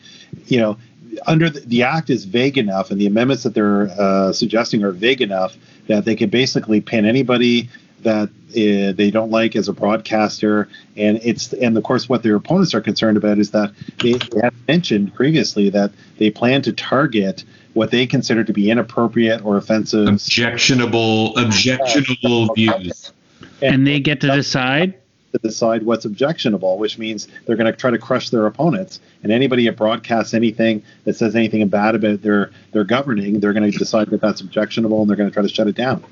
[SPEAKER 6] you know, under the, the act is vague enough and the amendments that they're uh, suggesting are vague enough that they can basically pin anybody that uh, they don't like as a broadcaster and it's and of course what their opponents are concerned about is that they, they have mentioned previously that they plan to target what they consider to be inappropriate or offensive
[SPEAKER 5] Objectionable, objectionable views.
[SPEAKER 1] And they get to decide.
[SPEAKER 6] to decide what's objectionable, which means they're going to try to crush their opponents. And anybody that broadcasts anything that says anything bad about their their governing, they're going to decide that that's objectionable, and they're going to try to shut it down.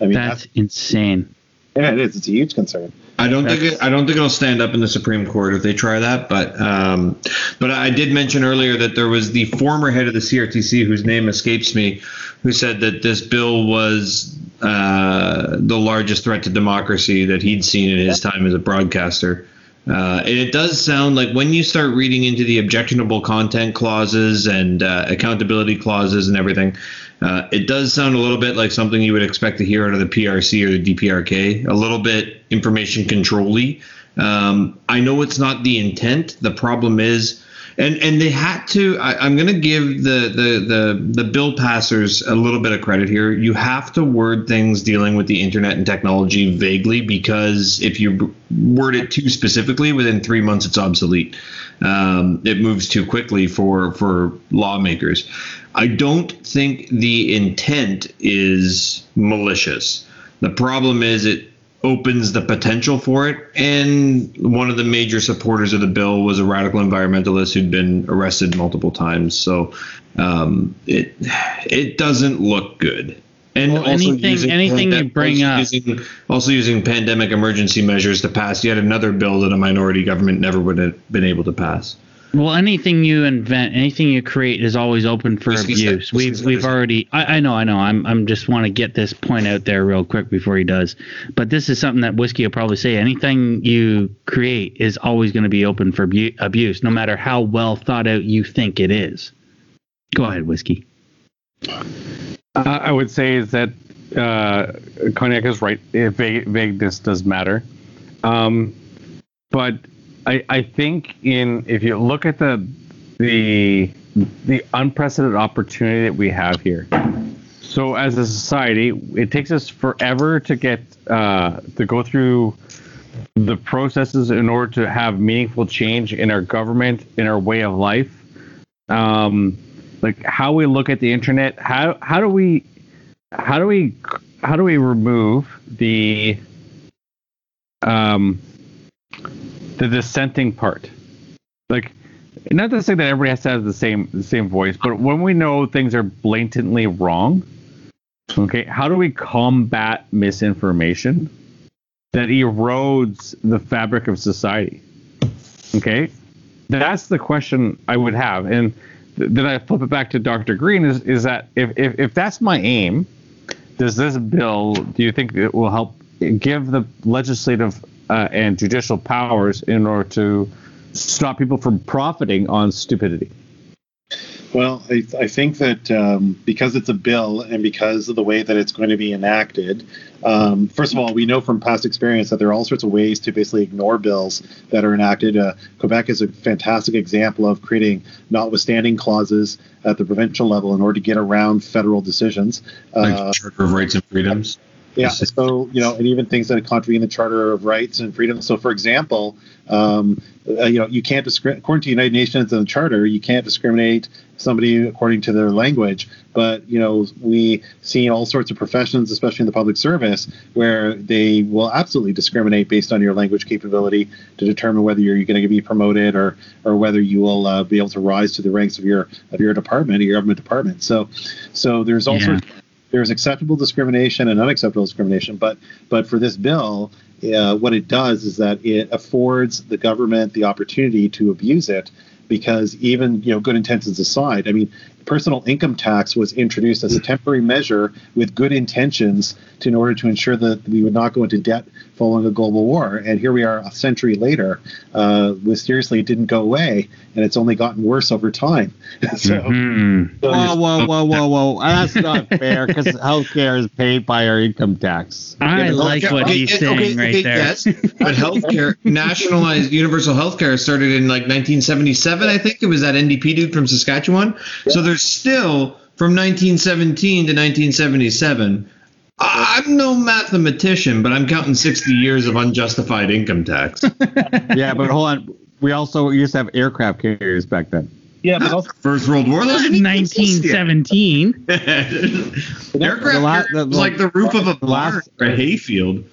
[SPEAKER 6] I mean,
[SPEAKER 1] That's
[SPEAKER 6] that's,
[SPEAKER 1] insane.
[SPEAKER 6] Yeah, it is. It's a huge concern.
[SPEAKER 5] I don't think it, I don't think it'll stand up in the Supreme Court if they try that. But um, but I did mention earlier that there was the former head of the CRTC whose name escapes me, who said that this bill was uh, the largest threat to democracy that he'd seen in his time as a broadcaster. Uh, and it does sound like when you start reading into the objectionable content clauses and uh, accountability clauses and everything, uh, it does sound a little bit like something you would expect to hear out of the PRC or the DPRK. A little bit information controlly. Um, I know it's not the intent. The problem is, and and they had to. I, I'm going to give the, the the the bill passers a little bit of credit here. You have to word things dealing with the internet and technology vaguely because if you word it too specifically, within three months it's obsolete. Um, it moves too quickly for for lawmakers. I don't think the intent is malicious. The problem is it opens the potential for it. And one of the major supporters of the bill was a radical environmentalist who'd been arrested multiple times. So um, it it doesn't look good. And
[SPEAKER 1] Well, anything- anything you bring
[SPEAKER 5] also
[SPEAKER 1] up-
[SPEAKER 5] using, also using pandemic emergency measures to pass yet another bill that a minority government never would have been able to pass.
[SPEAKER 1] Well, anything you invent, anything you create is always open for
[SPEAKER 5] Whiskey said-
[SPEAKER 1] abuse.
[SPEAKER 5] whiskey
[SPEAKER 1] We've we've already. I, I know, I know. I'm I'm just want to get this point out there real quick before he does. But this is something that whiskey will probably say. Anything you create is always going to be open for abu- abuse, no matter how well thought out you think it is. Go ahead, whiskey.
[SPEAKER 4] Uh, I would say is that uh, Cognac is right. Vague, vagueness does matter, um, but I, I think in if you look at the the the unprecedented opportunity that we have here. So as a society, it takes us forever to get uh, to go through the processes in order to have meaningful change in our government, in our way of life. Um, like how we look at the internet how how do we how do we how do we remove the um the dissenting part like not to say that everybody has to have the same the same voice but when we know things are blatantly wrong okay how do we combat misinformation that erodes the fabric of society. Okay, that's the question I would have, and th- then I flip it back to Dr. Green. Is is that if if, if that's my aim, does this bill? Do you think it will help give the legislative uh, and judicial powers in order to stop people from profiting on stupidity?
[SPEAKER 6] Well, I, I think that um, because it's a bill and because of the way that it's going to be enacted, um, first of all, we know from past experience that there are all sorts of ways to basically ignore bills that are enacted. Uh, Quebec is a fantastic example of creating notwithstanding clauses at the provincial level in order to get around federal decisions.
[SPEAKER 5] Like
[SPEAKER 6] Uh,
[SPEAKER 5] the Charter of Rights and Freedoms.
[SPEAKER 6] Yeah. So you know, and even things that are contrary in the Charter of Rights and Freedoms. So, for example, um, uh, you know, you can't discriminate according to the United Nations and the Charter. You can't discriminate somebody according to their language. But you know, we see all sorts of professions, especially in the public service, where they will absolutely discriminate based on your language capability to determine whether you're going to be promoted or or whether you will uh, be able to rise to the ranks of your of your department, your government department. So, so there's all
[SPEAKER 1] Yeah.
[SPEAKER 6] sorts there's acceptable discrimination and unacceptable discrimination. But but for this bill, uh, what it does is that it affords the government the opportunity to abuse it, because even you know good intentions aside, I mean. Personal income tax was introduced as a temporary measure with good intentions to, in order to ensure that we would not go into debt following a global war. And here we are a century later. Uh, mysteriously, it didn't go away, and it's only gotten worse over time. so,
[SPEAKER 1] Hmm.
[SPEAKER 6] so
[SPEAKER 4] Whoa, whoa, whoa, whoa, whoa! That's not fair because healthcare is paid by our income tax.
[SPEAKER 1] I
[SPEAKER 5] Yeah, but
[SPEAKER 1] like what
[SPEAKER 5] okay,
[SPEAKER 1] he's
[SPEAKER 5] okay,
[SPEAKER 1] saying right
[SPEAKER 5] okay,
[SPEAKER 1] there.
[SPEAKER 5] Yes, but healthcare, nationalized universal healthcare started in like 1977, I think. It was that NDP dude from Saskatchewan. So there's still from 1917 to 1977. I- I'm no mathematician, but I'm counting 60 years of unjustified income tax.
[SPEAKER 4] yeah, but hold on. We also used to have aircraft carriers back then.
[SPEAKER 6] yeah, but also
[SPEAKER 5] First World War, those didn't even exist yet.
[SPEAKER 1] 1917.
[SPEAKER 5] Aircraft
[SPEAKER 4] The la-
[SPEAKER 5] carrier
[SPEAKER 4] the-
[SPEAKER 5] like the roof of a
[SPEAKER 4] the
[SPEAKER 5] barn
[SPEAKER 4] last-
[SPEAKER 5] or a hayfield.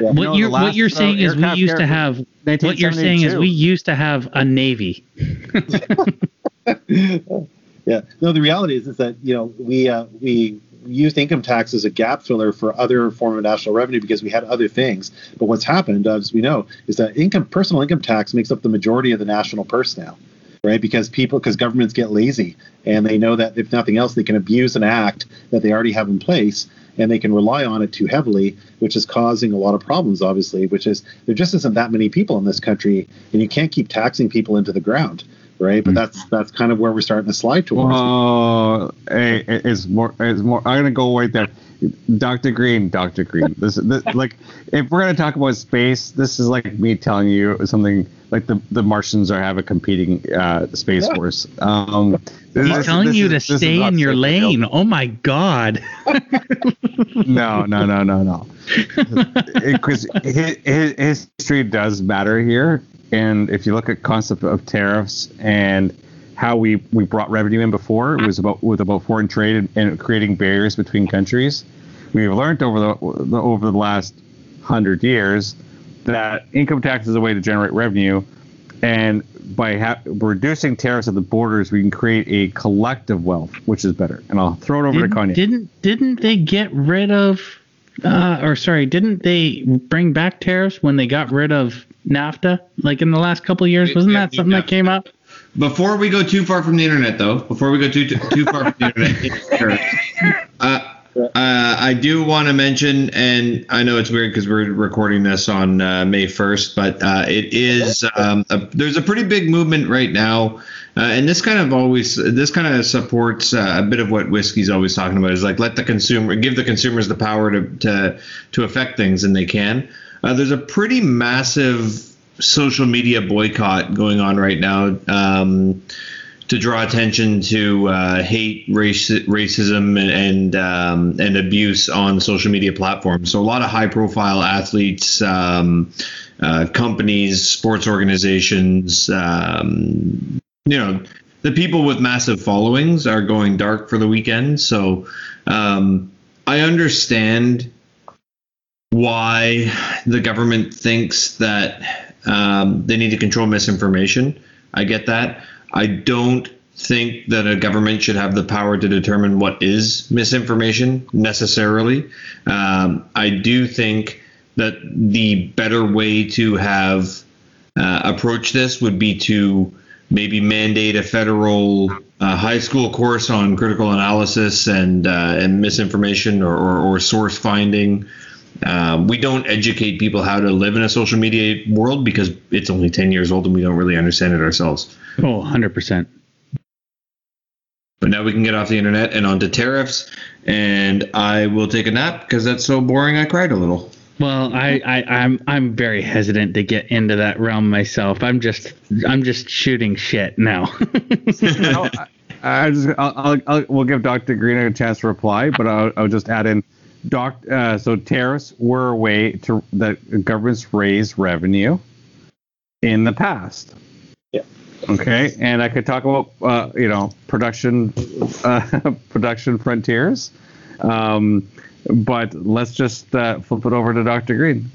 [SPEAKER 1] What
[SPEAKER 4] know,
[SPEAKER 1] you're
[SPEAKER 4] the
[SPEAKER 1] what you're
[SPEAKER 4] uh,
[SPEAKER 1] saying is we used to have what you're saying is we used to have a navy.
[SPEAKER 6] Yeah. No, the reality is is that you know we uh, we used income tax as a gap filler for other form of national revenue because we had other things. But what's happened, as we know, is that income personal income tax makes up the majority of the national purse now, right? Because people because governments get lazy and they know that if nothing else, they can abuse an act that they already have in place. And they can rely on it too heavily, which is causing a lot of problems, obviously, which is there just isn't that many people in this country, and you can't keep taxing people into the ground, right? But that's that's kind of where we're starting to slide towards.
[SPEAKER 4] Oh, hey, it's more. It's more. I'm gonna go right there. Dr. Green, Dr. Green. This, this like, if we're gonna talk about space, this is like me telling you something like the the Martians are have a competing uh, space
[SPEAKER 6] Yeah.
[SPEAKER 4] force. Um,
[SPEAKER 1] He's
[SPEAKER 4] this-
[SPEAKER 1] telling you
[SPEAKER 4] is-
[SPEAKER 1] to stay in your lane.
[SPEAKER 4] health.
[SPEAKER 1] Oh my god.
[SPEAKER 4] No, no, no, no, no. Because history does matter here, and if you look at concept of tariffs and how we, we brought revenue in before, it was about with about foreign trade and, creating barriers between countries. We've learned over the, the over the last hundred years that income tax is a way to generate revenue, and by ha- reducing tariffs at the borders, we can create a collective wealth, which is better. And I'll throw it over to
[SPEAKER 1] Didn't,
[SPEAKER 4] Cognac.
[SPEAKER 1] didn't didn't they get rid of uh, or sorry, didn't they bring back tariffs when they got rid of NAFTA? Like in the last couple of years, wasn't that something that came up?
[SPEAKER 5] Before we go too far from the internet, though, before we go too too far from the internet, uh, uh, I do want to mention, and I know it's weird because we're recording this on uh, May first, but uh, it is um, a, there's a pretty big movement right now, uh, and this kind of always this kind of supports uh, a bit of what whiskey's always talking about is like let the consumer give the consumers the power to to to affect things, and they can. Uh, there's a pretty massive social media boycott going on right now um, to draw attention to uh, hate, race, racism, and um, and abuse on social media platforms. So a lot of high-profile athletes, um, uh, companies, sports organizations, um, you know, the people with massive followings are going dark for the weekend. So um, I understand why the government thinks that um, they need to control misinformation. I get that. I don't think that a government should have the power to determine what is misinformation necessarily. Um, I do think that the better way to have uh, approach this would be to maybe mandate a federal uh, high school course on critical analysis and uh, and misinformation or, or, or source finding. Um, we don't educate people how to live in a social media world because it's only 10 years old and we don't really understand it ourselves.
[SPEAKER 1] Oh, 100%.
[SPEAKER 5] But now we can get off the internet and onto tariffs, and I will take a nap because that's so boring. I cried a little.
[SPEAKER 1] Well, I, I, I'm I'm very hesitant to get into that realm myself. I'm just I'm just shooting shit now.
[SPEAKER 4] I, I just I'll, I'll, I'll, we'll give Dr. Green a chance to reply, but I'll, I'll just add in, doc. Uh, so tariffs were a way to that governments raise revenue in the past.
[SPEAKER 6] Yeah.
[SPEAKER 4] Okay, and I could talk about uh, you know production uh, production frontiers. Um, but let's just uh, flip it over to Dr. Green.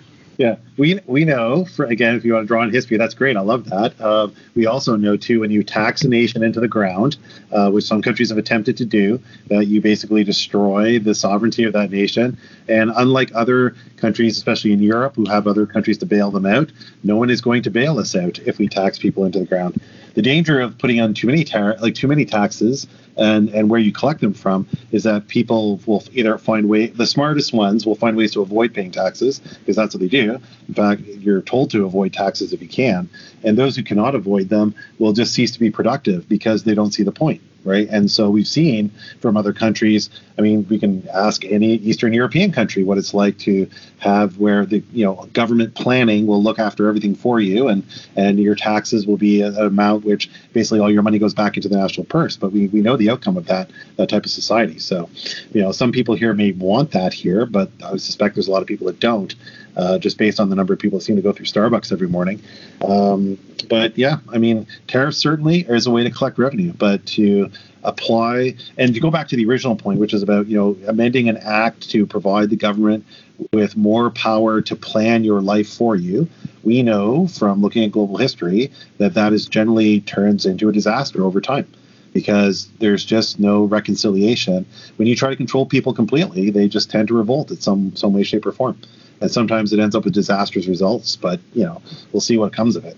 [SPEAKER 6] Yeah, we we know. For again, if you want to draw on history, that's great. I love that. Uh, we also know too when you tax a nation into the ground, uh, which some countries have attempted to do, that you basically destroy the sovereignty of that nation. And unlike other countries, especially in Europe, who have other countries to bail them out, no one is going to bail us out if we tax people into the ground. The danger of putting on too many tar- like too many taxes and and where you collect them from is that people will either find way the smartest ones will find ways to avoid paying taxes because that's what they do. In fact, you're told to avoid taxes if you can, and those who cannot avoid them will just cease to be productive because they don't see the point right? And so we've seen from other countries. I mean, we can ask any Eastern European country what it's like to have where the you know government planning will look after everything for you, and and your taxes will be an amount which basically all your money goes back into the national purse. But we, we know the outcome of that that type of society. So, you know, some people here may want that here, but I suspect there's a lot of people that don't. Uh, just based on the number of people that seem to go through Starbucks every morning. Um, but yeah, I mean, tariffs certainly is a way to collect revenue, but to apply and to go back to the original point, which is about you know amending an act to provide the government with more power to plan your life for you. We know from looking at global history that that is generally turns into a disaster over time because there's just no reconciliation. When you try to control people completely, they just tend to revolt in some some way, shape, or form and sometimes it ends up with disastrous results. But you know, we'll see what comes of it.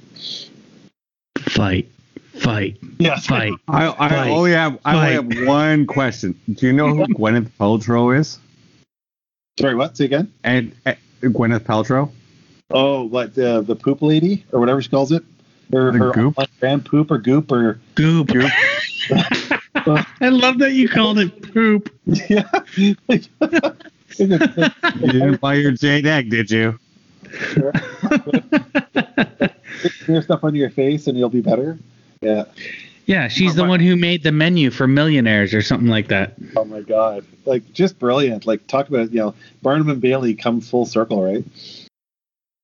[SPEAKER 1] Fight, fight,
[SPEAKER 6] yeah,
[SPEAKER 1] fight.
[SPEAKER 4] I, I
[SPEAKER 1] fight,
[SPEAKER 4] only have I only have one question. Do you know who Gwyneth Paltrow is?
[SPEAKER 6] Sorry, what? Say again.
[SPEAKER 4] And uh, Gwyneth Paltrow.
[SPEAKER 6] Oh, what the the poop lady or whatever she calls it, or
[SPEAKER 4] The
[SPEAKER 6] her
[SPEAKER 4] goop?
[SPEAKER 6] brand poop or goop or
[SPEAKER 1] Goop.
[SPEAKER 4] Goop.
[SPEAKER 1] I love that you called it poop.
[SPEAKER 6] yeah.
[SPEAKER 4] You didn't buy your Jade egg, did you? Sure.
[SPEAKER 6] Clear stuff on your face and you'll be better. Yeah.
[SPEAKER 1] Yeah, she's the one who made the menu for millionaires or something like that.
[SPEAKER 6] Oh my god. Like just brilliant. Like talk about you know Barnum and Bailey come full circle, right?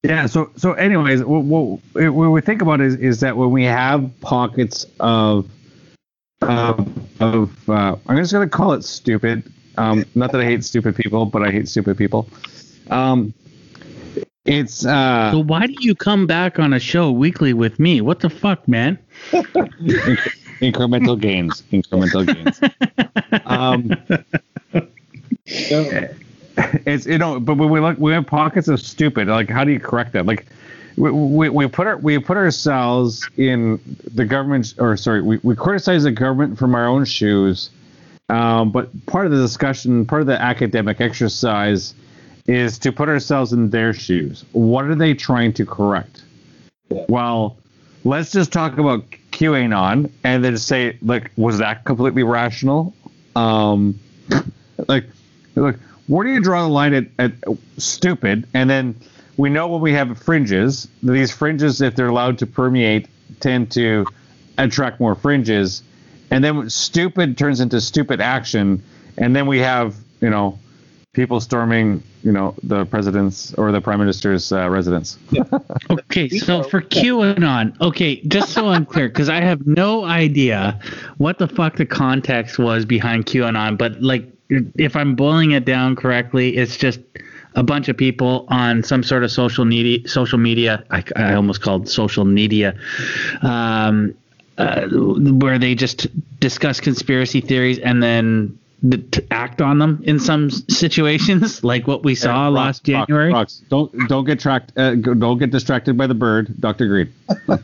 [SPEAKER 4] Yeah. So so anyways, what, what, what we think about is is that when we have pockets of of, of uh, I'm just gonna call it stupid. Um, not that I hate stupid people, but I hate stupid people. Um, it's uh,
[SPEAKER 1] So why do you come back on a show weekly with me? What the fuck, man?
[SPEAKER 4] inc- incremental gains. Incremental gains. Um, it's you know, but when we look, we have pockets of stupid. Like, how do you correct that? Like, we, we, we put our we put ourselves in the government, or sorry, we, we criticize the government from our own shoes. Um, but part of the discussion, part of the academic exercise, is to put ourselves in their shoes. What are they trying to correct? Well, let's just talk about QAnon and then say, like, was that completely rational? Um, like, look, where do you draw the line at, at stupid? And then we know when we have fringes, these fringes, if they're allowed to permeate, tend to attract more fringes. And then stupid turns into stupid action. And then we have, you know, people storming, you know, the president's or the prime minister's uh, residence.
[SPEAKER 1] Okay, so for QAnon, okay, just so I'm clear, because I have no idea what the fuck the context was behind QAnon, but like, if I'm boiling it down correctly, it's just a bunch of people on some sort of social media, social media. I, I almost called social media, um, uh, where they just discuss conspiracy theories and then d- to act on them in some situations, like what we saw
[SPEAKER 4] Rocks,
[SPEAKER 1] last January.
[SPEAKER 4] Rocks, Don't don't get tracked. Uh, don't get distracted by the bird, Doctor Green.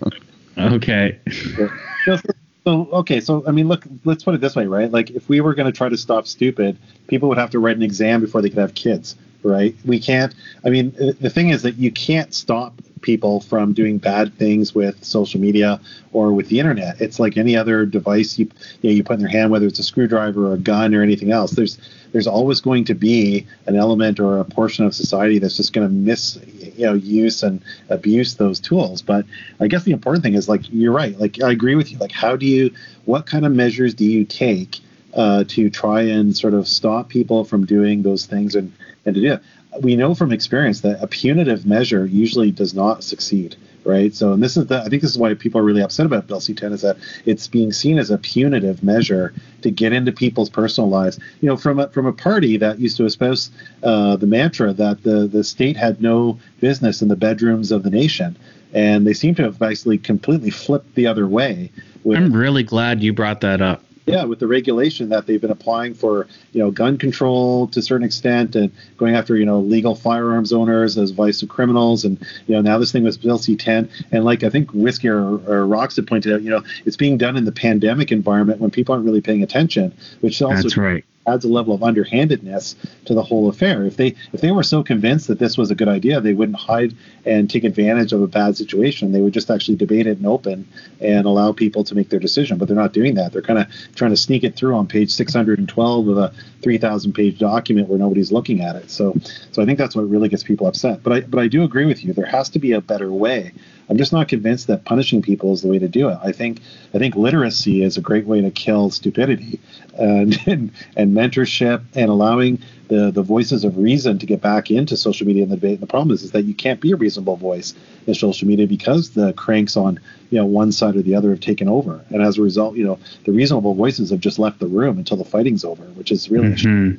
[SPEAKER 1] Okay.
[SPEAKER 6] So, so okay, so I mean, look, let's put it this way, right? Like, if we were going to try to stop stupid, people would have to write an exam before they could have kids, right? We can't. I mean, uh, the thing is that you can't stop people from doing bad things with social media or with the internet. It's like any other device you you, know, you put in your hand, whether it's a screwdriver or a gun or anything else. There's there's always going to be an element or a portion of society that's just going to miss you know use and abuse those tools but i guess the important thing is like you're right like i agree with you like how do you what kind of measures do you take uh, to try and sort of stop people from doing those things and and to do it we know from experience that a punitive measure usually does not succeed right? So and this is the i think this is why people are really upset about bill c10 is that it's being seen as a punitive measure to get into people's personal lives. You know from a from a party that used to espouse uh, the mantra that the the state had no business in the bedrooms of the nation and they seem to have basically completely flipped the other way with
[SPEAKER 1] I'm really glad you brought that up.
[SPEAKER 6] Yeah, with the regulation that they've been applying for, you know, gun control to a certain extent, and going after, you know, legal firearms owners as vice of criminals, and you know, now this thing with Bill C10, and like I think Whiskey or, or Rocks had pointed out, you know, it's being done in the pandemic environment when people aren't really paying attention, which also
[SPEAKER 1] That's right.
[SPEAKER 6] Adds a level of underhandedness to the whole affair. If they if they were so convinced that this was a good idea, they wouldn't hide and take advantage of a bad situation. They would just actually debate it in open and allow people to make their decision. But they're not doing that. They're kind of trying to sneak it through on page 612 of a 3,000 page document where nobody's looking at it. So so I think that's what really gets people upset. But I but I do agree with you. There has to be a better way. I'm just not convinced that punishing people is the way to do it. I think I think literacy is a great way to kill stupidity, and and, and mentorship and allowing the the voices of reason to get back into social media and the debate. And the problem is, is that you can't be a reasonable voice in social media because the cranks on you know one side or the other have taken over, and as a result, you know the reasonable voices have just left the room until the fighting's over, which is really.
[SPEAKER 1] Mhm.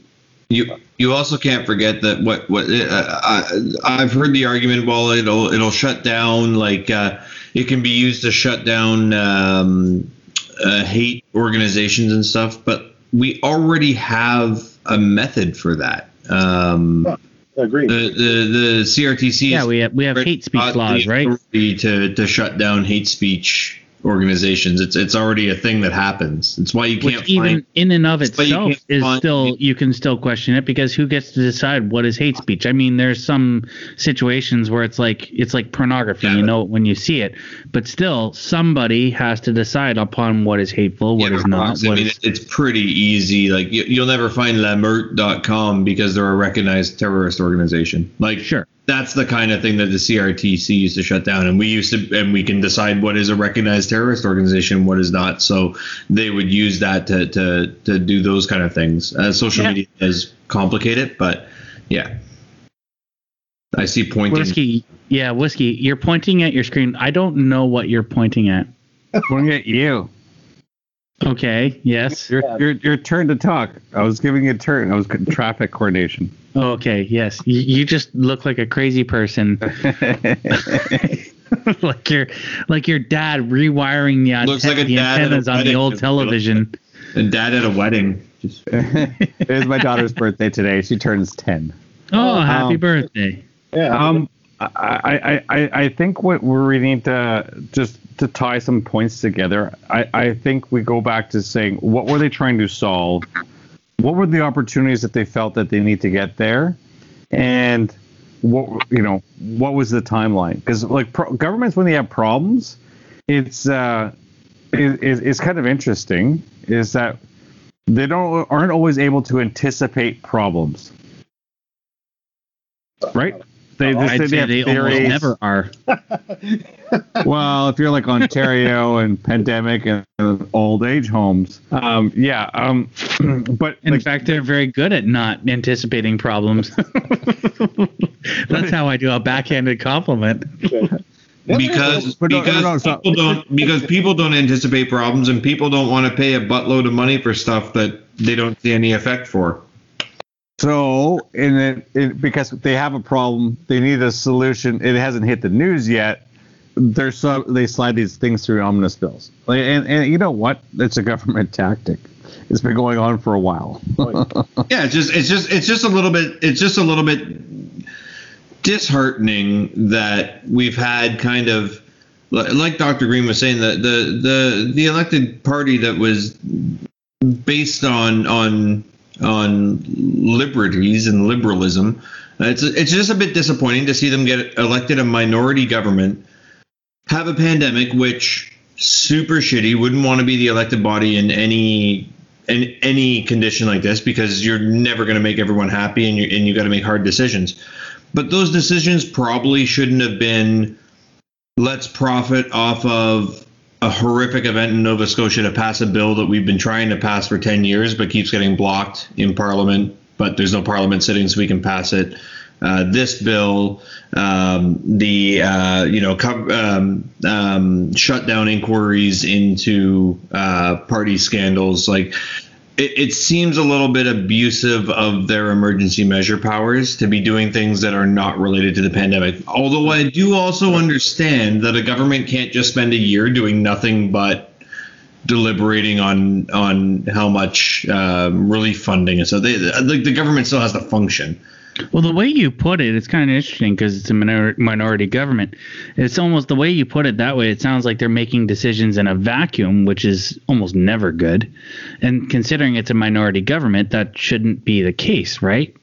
[SPEAKER 5] You you also can't forget that what what uh, I, I've heard the argument. Well, it'll it'll shut down like uh, it can be used to shut down um, uh, hate organizations and stuff. But we already have a method for that. Um,
[SPEAKER 6] Agreed.
[SPEAKER 5] the, the the CRTC
[SPEAKER 1] Yeah, we have we have hate speech laws, right?
[SPEAKER 5] To to shut down hate speech organizations. It's it's already a thing that happens. It's why you can't
[SPEAKER 1] Which even
[SPEAKER 5] find.
[SPEAKER 1] in and of itself is
[SPEAKER 5] find-
[SPEAKER 1] still you can still question it because who gets to decide what is hate speech? I mean, there's some situations where it's like it's like pornography,
[SPEAKER 5] Yeah,
[SPEAKER 1] you know it when you see it, but still somebody has to decide upon what is hateful, what
[SPEAKER 5] Yeah,
[SPEAKER 1] is not.
[SPEAKER 5] I
[SPEAKER 1] what
[SPEAKER 5] mean,
[SPEAKER 1] is-
[SPEAKER 5] it's pretty easy. Like you, you'll never find lamert.com because they're a recognized terrorist organization. Like
[SPEAKER 1] Sure.
[SPEAKER 5] That's the kind of thing that the CRTC used to shut down, and we used to, and we can decide what is a recognized terrorist organization, what is not. So they would use that to to to do those kind of things. Uh, social
[SPEAKER 1] Yeah.
[SPEAKER 5] media is complicated, but yeah, I see pointing.
[SPEAKER 1] whiskey, yeah, whiskey. You're pointing at your screen. I don't know what you're pointing at.
[SPEAKER 4] Pointing at you.
[SPEAKER 1] Okay. Yes.
[SPEAKER 4] Your, your your turn to talk. I was giving you a turn. I was traffic coordination.
[SPEAKER 1] Okay. Yes. You, you just look like a crazy person, like your like your dad rewiring the, anten-
[SPEAKER 5] Looks like a
[SPEAKER 1] the
[SPEAKER 5] dad at a
[SPEAKER 1] antennas on the old television.
[SPEAKER 5] And dad at a wedding. Just,
[SPEAKER 4] it is my daughter's birthday today. She turns ten.
[SPEAKER 1] Oh, happy
[SPEAKER 4] um,
[SPEAKER 1] birthday!
[SPEAKER 6] yeah.
[SPEAKER 4] Um, I, I, I, I think what we really need to just to tie some points together. I, I think we go back to saying what were they trying to solve? What were the opportunities that they felt that they need to get there, and what you know what was the timeline? Because like pro- governments when they have problems, it's uh, it, it, it's kind of interesting. Is that they don't aren't always able to anticipate problems, right? They, they
[SPEAKER 1] I'd
[SPEAKER 4] say
[SPEAKER 1] say they almost never are.
[SPEAKER 4] Well, if you're like Ontario and pandemic and old age homes, um, yeah. Um, but
[SPEAKER 1] In
[SPEAKER 4] like,
[SPEAKER 1] fact, they're very good at not anticipating problems. That's how I do a backhanded compliment.
[SPEAKER 5] because
[SPEAKER 4] no, no,
[SPEAKER 5] because
[SPEAKER 4] no, stop.
[SPEAKER 5] people don't because people don't anticipate problems and people don't want to pay a buttload of money for stuff that they don't see any effect for.
[SPEAKER 4] So in it, because they have a problem, they need a solution. It hasn't hit the news yet. They're so they slide these things through omnibus bills, and and you know what? It's a government tactic.
[SPEAKER 7] it's been going on for a while.
[SPEAKER 5] yeah, it's just it's just it's just a little bit it's just a little bit disheartening that we've had kind of like Dr. Green was saying the the the the elected party that was based on on on liberties and liberalism. It's it's just a bit disappointing to see them get elected a minority government, have a pandemic which super shitty. Wouldn't want to be the elected body in any in any condition like this because you're never going to make everyone happy and you and you got to make hard decisions. But those decisions probably shouldn't have been let's profit off of a horrific event in Nova Scotia to pass a bill that we've been trying to pass for 10 years but keeps getting blocked in Parliament. But there's no Parliament sitting, so we can pass it. Uh, this bill, um, the uh, you know co- um, um, shut down inquiries into uh, party scandals, like it, it, seems a little bit abusive of their emergency measure powers to be doing things that are not related to the pandemic. Although I do also understand that a government can't just spend a year doing nothing but deliberating on on how much um, relief funding and so they like the government still has to function.
[SPEAKER 1] Well, the way you put it, it's kind of interesting because it's a minor- minority government. It's almost the way you put it that way. It sounds like they're making decisions in a vacuum, which is almost never good. And considering it's a minority government, that shouldn't be the case, right?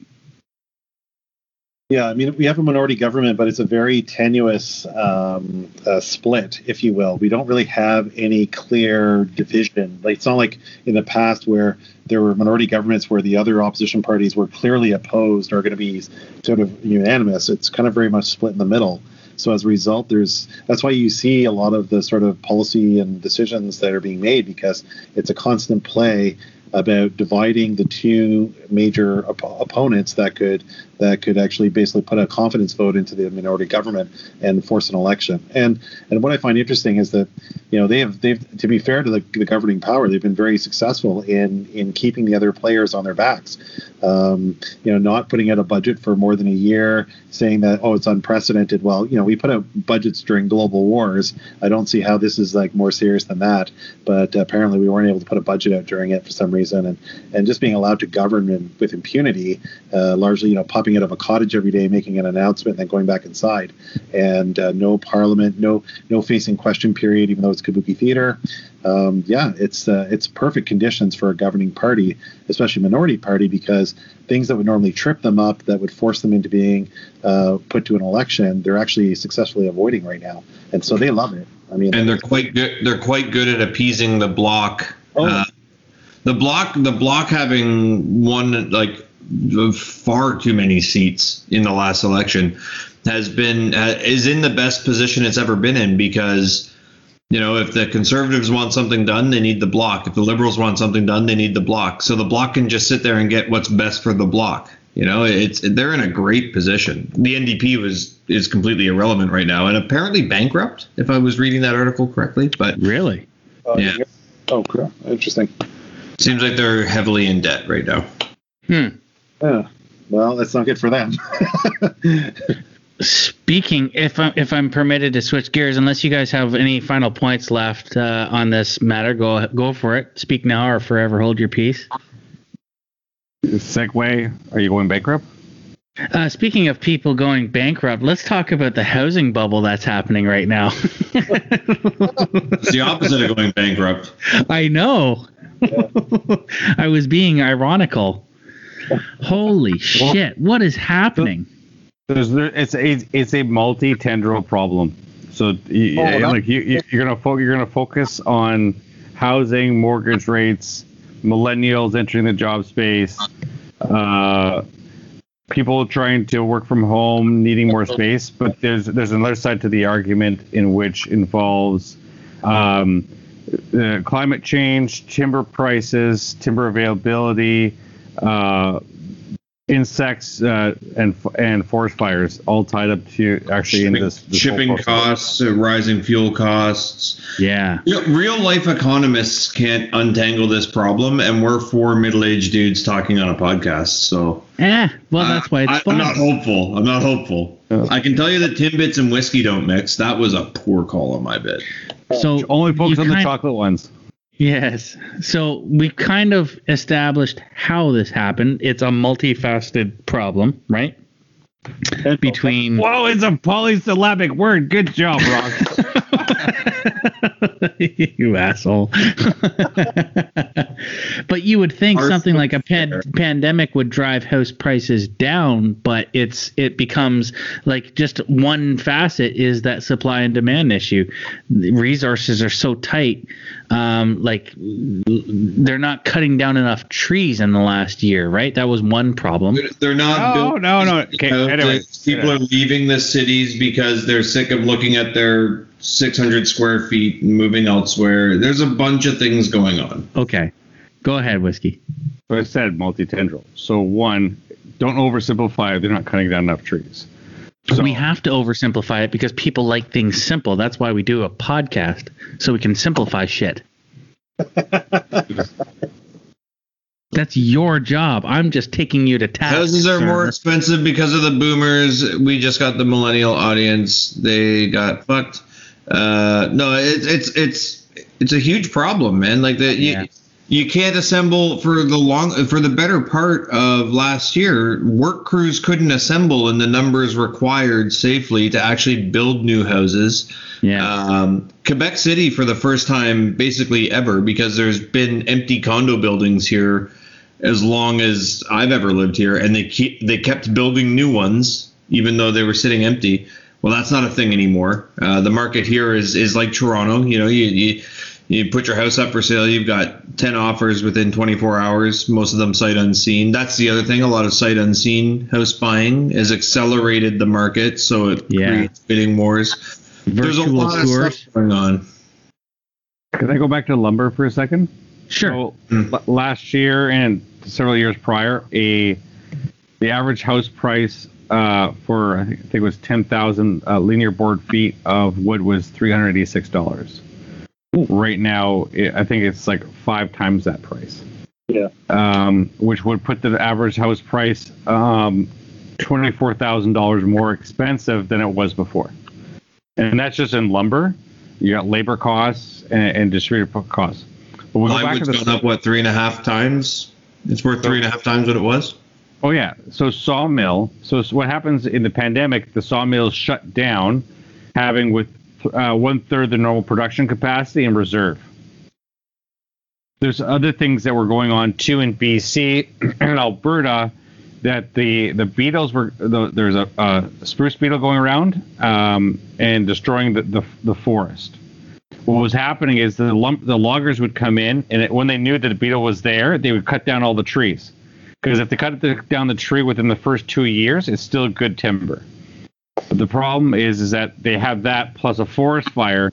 [SPEAKER 6] Yeah, I mean, we have a minority government, but it's a very tenuous um, uh, split, if you will. We don't really have any clear division. Like, it's not like in the past where there were minority governments where the other opposition parties were clearly opposed or going to be sort of unanimous. It's kind of very much split in the middle. So as a result, there's that's why you see a lot of the sort of policy and decisions that are being made because it's a constant play about dividing the two major op- opponents that could that could actually basically put a confidence vote into the minority government and force an election. And and what I find interesting is that you know they have they've to be fair to the, the governing power, they've been very successful in in keeping the other players on their backs. Um, you know, not putting out a budget for more than a year, saying that oh it's unprecedented. Well, you know, we put out budgets during global wars. I don't see how this is like more serious than that. But apparently, we weren't able to put a budget out during it for some reason, and and just being allowed to govern with impunity, uh, largely you know popping out of a cottage every day, making an announcement, and then going back inside, and uh, no parliament, no no facing question period, even though it's kabuki theater um, yeah, it's uh, it's perfect conditions for a governing party, especially minority party, because things that would normally trip them up, that would force them into being uh, put to an election, they're actually successfully avoiding right now, and so they love it. I mean,
[SPEAKER 5] and they're quite good. They're quite good at appeasing the Bloc. Oh. Uh, the Bloc, the Bloc having one like far too many seats in the last election, has been uh, is in the best position it's ever been in because you know, if the conservatives want something done, they need the Bloc. If the liberals want something done, they need the Bloc. So the Bloc can just sit there and get what's best for the Bloc. You know, it's they're in a great position. The NDP was is completely irrelevant right now, and apparently bankrupt, if I was reading that article correctly. But
[SPEAKER 1] really,
[SPEAKER 6] uh, yeah. Oh, cool. Interesting.
[SPEAKER 5] Seems like they're heavily in debt right now.
[SPEAKER 1] Hmm.
[SPEAKER 6] Yeah. Well, that's not good for them.
[SPEAKER 1] Speaking, if I'm, if I'm permitted to switch gears, unless you guys have any final points left uh, on this matter, go go for it. Speak now or forever hold your peace.
[SPEAKER 7] Segue, Are you going bankrupt?
[SPEAKER 1] Uh, speaking of people going bankrupt, let's talk about the housing bubble that's happening right now.
[SPEAKER 5] it's the opposite of going bankrupt.
[SPEAKER 1] I know. I was being ironical. Holy shit! What is happening?
[SPEAKER 7] There's there, it's a it's a multi tendril problem. So you, oh, like you, you are gonna fo- you're gonna focus on housing, mortgage rates, millennials entering the job space, uh, people trying to work from home, needing more space. But there's there's another side to the argument in which involves um, uh, climate change, timber prices, timber availability, uh, insects uh, and and forest fires all tied up to actually
[SPEAKER 5] shipping,
[SPEAKER 7] in this, this
[SPEAKER 5] shipping costs, uh, rising fuel costs.
[SPEAKER 1] Yeah,
[SPEAKER 5] you know, real life economists can't untangle this problem, and we're four middle aged dudes talking on a podcast. So
[SPEAKER 1] yeah, well that's why it's
[SPEAKER 5] I,
[SPEAKER 1] fun.
[SPEAKER 5] I'm not hopeful. I'm not hopeful. I can tell you that Timbits and whiskey don't mix. That was a poor call on my bit.
[SPEAKER 7] So only focus on the chocolate ones.
[SPEAKER 1] Yes. So we kind of established how this happened. It's a multifaceted problem, right? Between
[SPEAKER 4] Whoa, it's a polysyllabic word. Good job, Rock.
[SPEAKER 1] you asshole. but you would think
[SPEAKER 5] Ours
[SPEAKER 1] something like a pan- pandemic would drive house prices down, but it's it becomes like just one facet is that supply and demand issue. The resources are so tight, um, like they're not cutting down enough trees in the last year, right? That was one problem.
[SPEAKER 5] They're- They're not.
[SPEAKER 4] No,
[SPEAKER 5] building
[SPEAKER 4] no, no. Okay,
[SPEAKER 5] houses.
[SPEAKER 4] anyway.
[SPEAKER 5] people are leaving the cities because they're sick of looking at their 600 square feet and moving elsewhere. There's a bunch of things going on.
[SPEAKER 1] Okay, go ahead, whiskey.
[SPEAKER 4] So I said multi-tendril. So one, don't oversimplify. it. They're not cutting down enough trees. So
[SPEAKER 1] we have to oversimplify it because people like things simple. That's why we do a podcast so we can simplify shit. That's your job. I'm just taking you to task.
[SPEAKER 5] Houses are
[SPEAKER 1] sir.
[SPEAKER 5] more expensive because of the boomers. We just got the millennial audience. They got fucked. Uh, no, it's it's it's it's a huge problem, man. Like that, you,
[SPEAKER 1] Yeah.
[SPEAKER 5] you can't assemble for the long for the better part of last year. Work crews couldn't assemble in the numbers required safely to actually build new houses.
[SPEAKER 1] Yeah.
[SPEAKER 5] Um, Quebec City for the first time, basically ever, because there's been empty condo buildings here as long as I've ever lived here, and they keep they kept building new ones even though they were sitting empty. Well, that's not a thing anymore. Uh, the market here is is like Toronto. You know, you, you you put your house up for sale, you've got ten offers within 24 hours. Most of them sight unseen. That's the other thing. A lot of sight unseen house buying has accelerated the market, so it
[SPEAKER 1] Yeah.
[SPEAKER 5] creates bidding wars. There's a
[SPEAKER 1] Virtual
[SPEAKER 5] lot of stuff going on.
[SPEAKER 4] Can I go back to lumber for a second?
[SPEAKER 1] Sure.
[SPEAKER 4] So, l- last year and several years prior, a the average house price uh, for I think, I think it was ten thousand uh, linear board feet of wood was three hundred eighty six dollars. Right now, it, I think it's like five times that price.
[SPEAKER 6] Yeah.
[SPEAKER 4] Um, which would put the average house price um, twenty four thousand dollars more expensive than it was before, and that's just in lumber. You got labor costs and, and distributor costs. But we'll go back to
[SPEAKER 5] Plywood's
[SPEAKER 4] the
[SPEAKER 5] gone up what three and a half times. It's worth three and a half times what it was.
[SPEAKER 4] Oh yeah. So sawmill. So what happens in the pandemic? The sawmills shut down, having with uh, one third the normal production capacity in reserve. There's other things that were going on too in BC and Alberta. That the the beetles were the, there's a, a spruce beetle going around um, and destroying the, the the forest. What was happening is the lump the loggers would come in and it, when they knew that the beetle was there, they would cut down all the trees because if they cut the, down the tree within the first two years, it's still good timber. But the problem is, is that they have that plus a forest fire,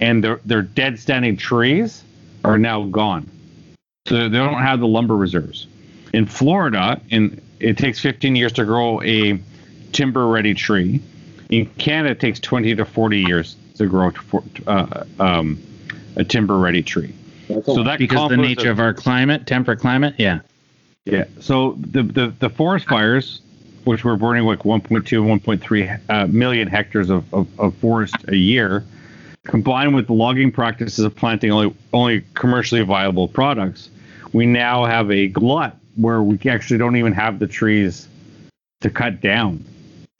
[SPEAKER 4] and their their dead standing trees are now gone. So they don't have the lumber reserves. In Florida, in it takes 15 years to grow a timber ready tree. In Canada, it takes 20 to 40 years to grow to, uh, um, a timber ready tree. So that
[SPEAKER 1] Because the
[SPEAKER 4] compost
[SPEAKER 1] nature of our climate, temperate climate, yeah.
[SPEAKER 4] Yeah. So the, the, the forest fires, which were burning like 1.2 1.3 uh, million hectares of, of, of forest a year, combined with the logging practices of planting only only commercially viable products, we now have a glut where we actually don't even have the trees to cut down.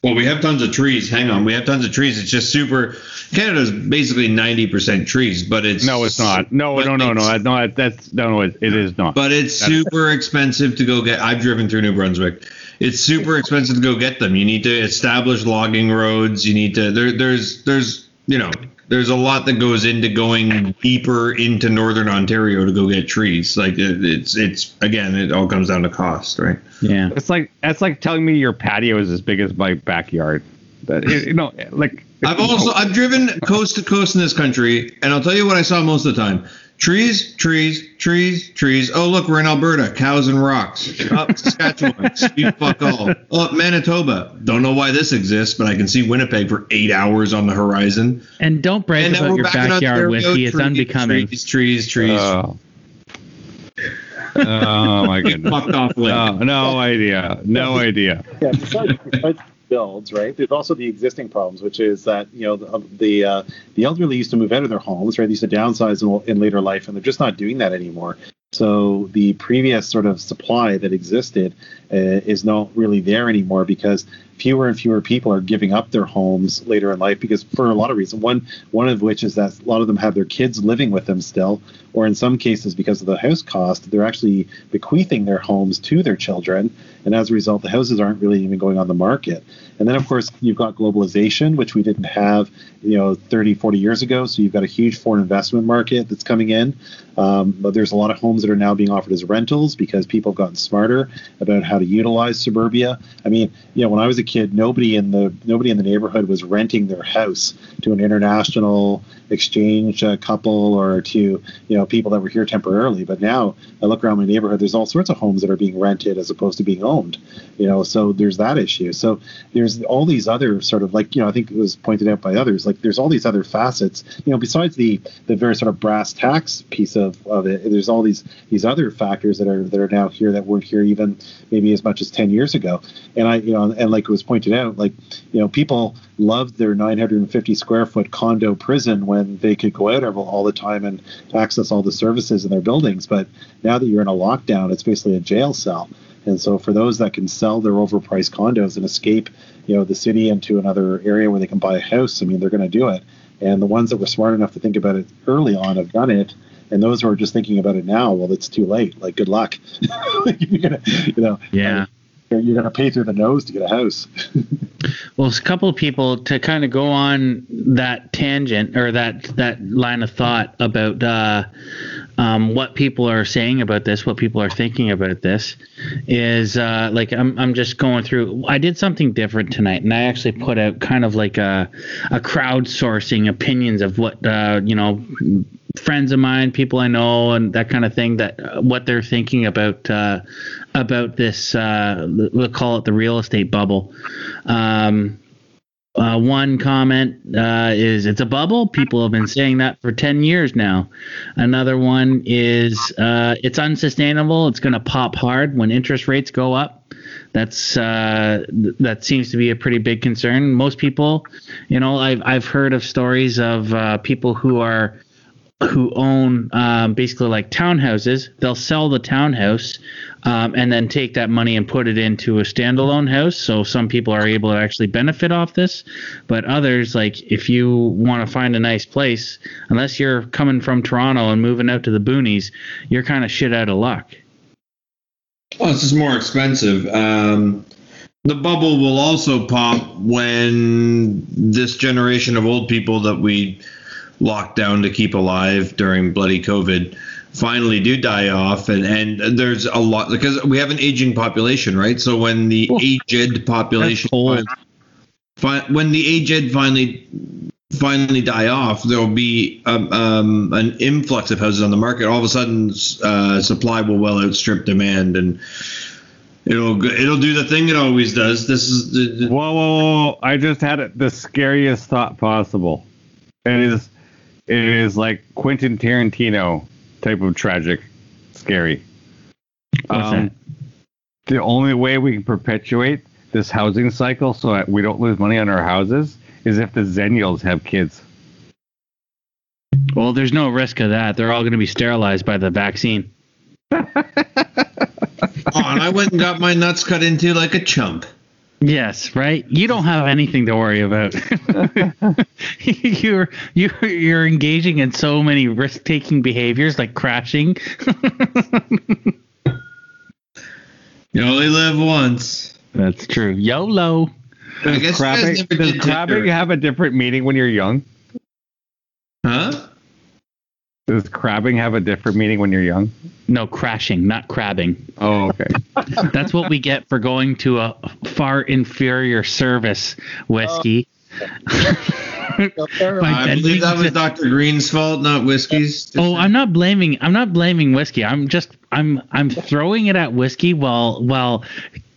[SPEAKER 5] Well, we have tons of trees. Hang on, we have tons of trees. It's just super. Canada's basically ninety percent trees, but it's
[SPEAKER 4] No, it's not. No, no, no, no, no. that- That's no, no. It, it is not.
[SPEAKER 5] But it's super expensive to go get. I've driven through New Brunswick. It's super expensive to go get them. You need to establish logging roads. You need to. There, there's, there's, you know, there's a lot that goes into going deeper into northern Ontario to go get trees. Like it, it's, it's again, it all comes down to cost, right?
[SPEAKER 1] Yeah.
[SPEAKER 4] It's like that's like telling me your patio is as big as my backyard. That you know, like
[SPEAKER 5] I've also I've driven coast to coast in this country, and I'll tell you what I saw most of the time: trees, trees, trees, trees. Oh, look, we're in Alberta. Cows and rocks. Up Saskatchewan. Sweet fuck all. Oh, Manitoba. Don't know why this exists, but I can see Winnipeg for eight hours on the horizon.
[SPEAKER 1] And don't brag
[SPEAKER 5] And
[SPEAKER 1] about your
[SPEAKER 5] back
[SPEAKER 1] backyard
[SPEAKER 5] Ontario.
[SPEAKER 1] whiskey. It's unbecoming.
[SPEAKER 5] Trees, trees, trees.
[SPEAKER 4] Oh. oh my goodness.
[SPEAKER 5] Fucked off link.
[SPEAKER 4] Oh, no idea. No idea.
[SPEAKER 6] Yeah, besides, besides, builds, right? There's also the existing problems, which is that you know the the, uh, the elderly used to move out of their homes, right? They used to downsize in, in later life, and they're just not doing that anymore. So the previous sort of supply that existed is not really there anymore because fewer and fewer people are giving up their homes later in life because for a lot of reasons. One one of which is that a lot of them have their kids living with them still, or in some cases because of the house cost, they're actually bequeathing their homes to their children, and as a result, the houses aren't really even going on the market. And then of course you've got globalization, which we didn't have, you know, 30, 40 years ago. So you've got a huge foreign investment market that's coming in. Um, but there's a lot of homes that are now being offered as rentals because people have gotten smarter about how to utilize suburbia. I mean, you know, when I was a kid, nobody in the nobody in the neighborhood was renting their house to an international exchange uh, couple or to you know people that were here temporarily. But now I look around my neighborhood, there's all sorts of homes that are being rented as opposed to being owned. You know, so there's that issue. So there's all these other sort of like you know I think it was pointed out by others like there's all these other facets. You know, besides the the very sort of brass tacks piece of, of it, there's all these these other factors that are that are now here that weren't here even maybe as much as 10 years ago. And I you know and like it was pointed out like you know people loved their 950 square foot condo prison when they could go out all the time and access all the services in their buildings. But now that you're in a lockdown, it's basically a jail cell. And so for those that can sell their overpriced condos and escape, you know, the city into another area where they can buy a house, I mean, they're going to do it. And the ones that were smart enough to think about it early on have done it. And those who are just thinking about it now, well, it's too late. Like, good luck. you're gonna, you know,
[SPEAKER 1] Yeah.
[SPEAKER 6] you're going to pay through the nose to get a house.
[SPEAKER 1] Well, a couple of people to kind of go on that tangent or that that line of thought about uh, um, what people are saying about this, what people are thinking about this, is uh, like I'm I'm just going through. I did something different tonight, and I actually put out kind of like a a crowdsourcing opinions of what uh, you know friends of mine, people I know, and that kind of thing. That uh, what they're thinking about uh, about this. Uh, we'll call it the real estate bubble. Um, uh, one comment uh, is it's a bubble. People have been saying that for 10 years now. Another one is uh, it's unsustainable. It's going to pop hard when interest rates go up. That's uh, th- that seems to be a pretty big concern. Most people, you know, I've I've heard of stories of uh, people who are who own um, basically like townhouses. They'll sell the townhouse um, and then take that money and put it into a standalone house. So some people are able to actually benefit off this, but others, like if you want to find a nice place, unless you're coming from Toronto and moving out to the boonies, you're kind of shit out of luck.
[SPEAKER 5] Well, it's just more expensive. Um, the bubble will also pop when this generation of old people that we locked down to keep alive during bloody COVID finally do die off, and and there's a lot because we have an aging population, right? So when the aged population
[SPEAKER 1] old.
[SPEAKER 5] fi- when the aged finally finally die off, there will be um, um, an influx of houses on the market. All of a sudden, uh, supply will well outstrip demand, and it'll it'll do the thing it always does. This is the, the-
[SPEAKER 7] Whoa, whoa, whoa! I just had it, the scariest thought possible. It is, it is like Quentin Tarantino type of tragic, scary.
[SPEAKER 1] What's
[SPEAKER 7] Um, The only way we can perpetuate this housing cycle so that we don't lose money on our houses is if the Zennials have kids.
[SPEAKER 1] Well, there's no risk of that. They're all going to be sterilized by the vaccine.
[SPEAKER 5] oh, and I went and got my nuts cut into like a chump.
[SPEAKER 1] Yes, right. You don't have anything to worry about. you're you're you're engaging in so many risk-taking behaviors like crashing.
[SPEAKER 5] You only live once.
[SPEAKER 1] That's true. YOLO.
[SPEAKER 5] I guess
[SPEAKER 7] Crabbing, does
[SPEAKER 5] did
[SPEAKER 7] crabbing have a different meaning when you're young?
[SPEAKER 5] Huh?
[SPEAKER 7] Does crabbing have a different meaning when you're young?
[SPEAKER 1] No crashing, not crabbing.
[SPEAKER 7] Oh, okay.
[SPEAKER 1] That's what we get for going to a far inferior service whiskey. Uh, By
[SPEAKER 5] I believe that was Dr. Green's fault, not whiskey's.
[SPEAKER 1] Oh, I'm not blaming. I'm not blaming whiskey. I'm just. I'm. I'm throwing it at whiskey while while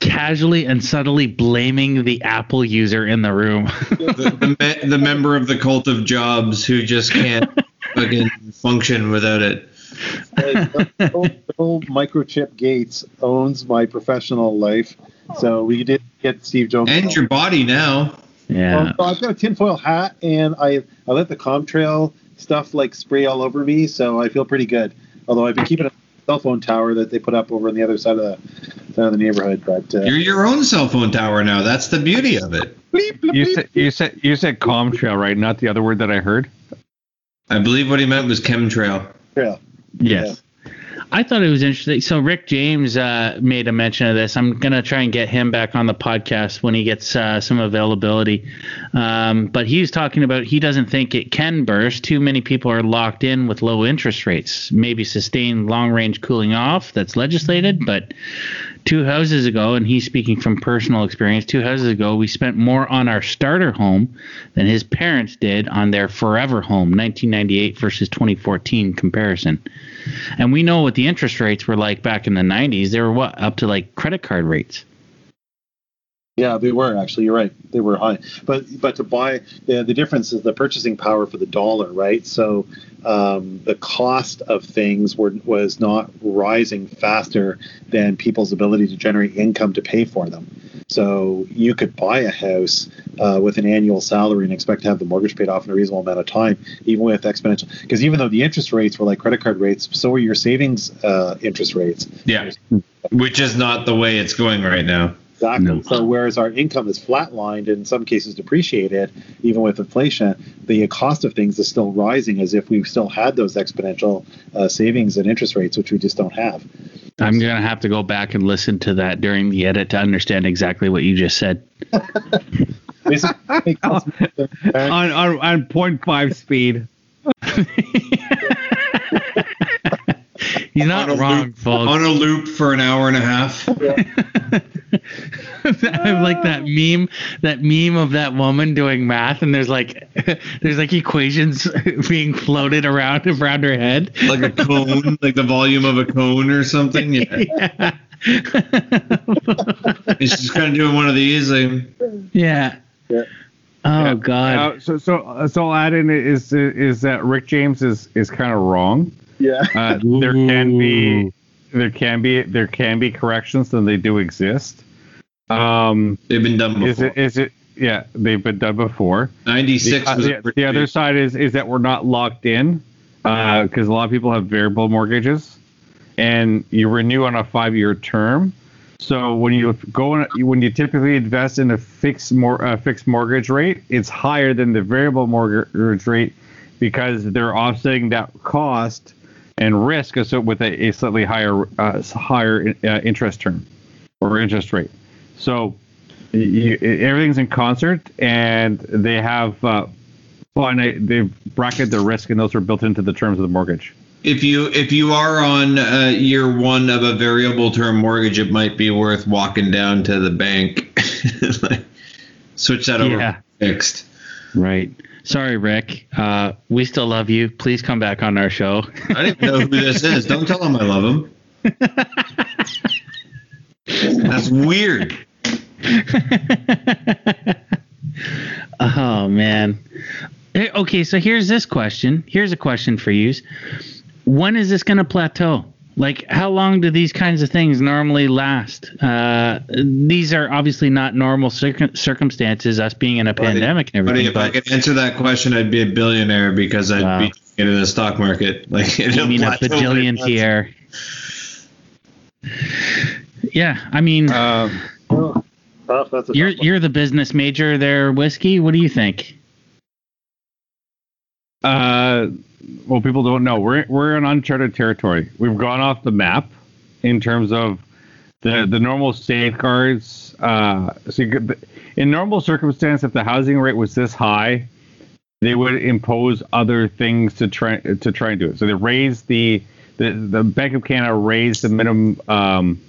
[SPEAKER 1] casually and subtly blaming the Apple user in the room.
[SPEAKER 5] the, the, me- the member of the cult of jobs who just can't fucking function without it.
[SPEAKER 6] Bill, Bill Microchip Gates owns my professional life So we did get Steve Jones.
[SPEAKER 5] And your body now.
[SPEAKER 1] Yeah.
[SPEAKER 6] Well, I've got a tinfoil hat, and I I let the Comtrail stuff like spray all over me, so I feel pretty good. Although I've been keeping a cell phone tower that they put up over on the other side of the side of the neighborhood. But uh,
[SPEAKER 5] You're your own cell phone tower now. That's the beauty of it.
[SPEAKER 6] bleep, bleep,
[SPEAKER 4] You said you said you said Comtrail, right? Not the other word that I heard.
[SPEAKER 5] I believe what he meant was chemtrail.
[SPEAKER 6] Yeah.
[SPEAKER 1] Yes. I thought it was interesting. So Rick James uh, made a mention of this. I'm gonna try and get him back on the podcast when he gets uh, some availability. Um, but he's talking about he doesn't think it can burst. Too many people are locked in with low interest rates. Maybe sustained long range cooling off that's legislated, but two houses ago, and he's speaking from personal experience, two houses ago, we spent more on our starter home than his parents did on their forever home, 1998 versus 2014 comparison. And we know what the interest rates were like back in the 90s. They were what, up to like credit card rates.
[SPEAKER 6] Yeah, they were actually. You're right. They were high, but but to buy the the difference is the purchasing power for the dollar, right? So um, the cost of things were was not rising faster than people's ability to generate income to pay for them. So you could buy a house uh, with an annual salary and expect to have the mortgage paid off in a reasonable amount of time, even with exponential. Because even though the interest rates were like credit card rates, so were your savings uh, interest rates.
[SPEAKER 5] Yeah. Which is not the way it's going right now.
[SPEAKER 6] Exactly.
[SPEAKER 1] No.
[SPEAKER 6] So whereas our income is flatlined and in some cases depreciated, even with inflation, the cost of things is still rising as if we still had those exponential uh, savings and interest rates, which we just don't have.
[SPEAKER 1] I'm going to have to go back and listen to that during the edit to understand exactly what you just said.
[SPEAKER 6] Basically, it costs more than-
[SPEAKER 4] On on on 0.5 speed.
[SPEAKER 1] He's not
[SPEAKER 5] On a
[SPEAKER 1] wrong,
[SPEAKER 5] loop-
[SPEAKER 1] folks.
[SPEAKER 5] On a loop for an hour and a half.
[SPEAKER 1] I like that meme, that meme of that woman doing math, and there's like, there's like equations being floated around around her head.
[SPEAKER 5] Like a cone, like the volume of a cone or something. Yeah.
[SPEAKER 1] Yeah,
[SPEAKER 5] It's just kind of doing one of these. Like,
[SPEAKER 1] yeah.
[SPEAKER 6] Yeah.
[SPEAKER 1] Oh
[SPEAKER 4] Yeah.
[SPEAKER 1] God.
[SPEAKER 4] Uh, so so so I'll add in is is that Rick James is is kind of wrong.
[SPEAKER 6] Yeah.
[SPEAKER 4] Uh, there can be there can be there can be corrections and they do exist. Um,
[SPEAKER 5] they've been done before.
[SPEAKER 4] is it is it yeah they've been done before.
[SPEAKER 5] 96
[SPEAKER 4] the,
[SPEAKER 5] was
[SPEAKER 4] the,
[SPEAKER 5] pretty
[SPEAKER 4] the other side is is that we're not locked in because a lot of people have variable mortgages and you renew on a five year term. So when you go in, when you typically invest in a fixed mor- uh, fixed mortgage rate, it's higher than the variable mortgage rate because they're offsetting that cost and risk so with a, a slightly higher uh, higher uh, interest term or interest rate. So you, everything's in concert, and they have uh, finite. They bracket the risk, and those are built into the terms of the mortgage.
[SPEAKER 5] If you if you are on uh, year one of a variable term mortgage, it might be worth walking down to the bank, like, switch that over
[SPEAKER 1] Yeah.
[SPEAKER 5] fixed.
[SPEAKER 1] Right. Sorry, Rick. Uh, we still love you. Please come back on our show.
[SPEAKER 5] I don't even know who this is. Don't tell him I love him. That's weird.
[SPEAKER 1] oh man. Okay, so here's this question. Here's a question for you. When is this going to plateau? Like, how long do these kinds of things normally last? Uh, these are obviously not normal circum- circumstances, us being in a
[SPEAKER 5] Buddy,
[SPEAKER 1] pandemic and
[SPEAKER 5] Buddy,
[SPEAKER 1] everything.
[SPEAKER 5] if I could answer that question, I'd be a billionaire because I'd
[SPEAKER 1] Wow.
[SPEAKER 5] be in the stock market. Like,
[SPEAKER 1] I mean, a bajillion here. Yeah, I mean.
[SPEAKER 6] That's a
[SPEAKER 1] you're you're the business major there, whiskey. What do you think?
[SPEAKER 4] uh, well, people don't know we're we're in uncharted territory. We've gone off the map in terms of the the normal safeguards. Uh, so could, in normal circumstance, if the housing rate was this high, they would impose other things to try to try and do it. So they raised the the, the Bank of Canada raised the minimum um,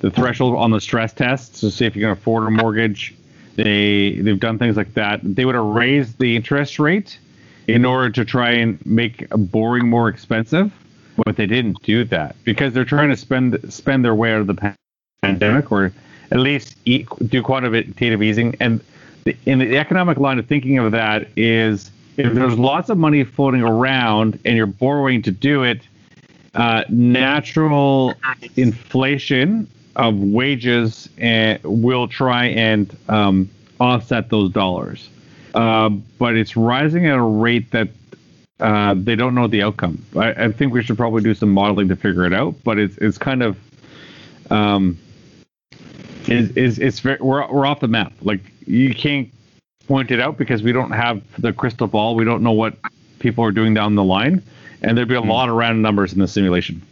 [SPEAKER 4] the threshold on the stress test to see if you can afford a mortgage. They they've done things like that. They would have raised the interest rate in order to try and make boring more expensive, but they didn't do that because they're trying to spend spend their way out of the pandemic or at least eat, do quantitative easing. And the, in the economic line of thinking of that is if there's lots of money floating around and you're borrowing to do it, uh, natural inflation of wages and will try and um, offset those dollars. Uh, but it's rising at a rate that uh, they don't know the outcome. I, I, think we should probably do some modeling to figure it out. But it's it's kind of um, is is it's very, we're we're off the map. Like you can't point it out because we don't have the crystal ball. We don't know what people are doing down the line, and there'd be a mm. lot of random numbers in the simulation.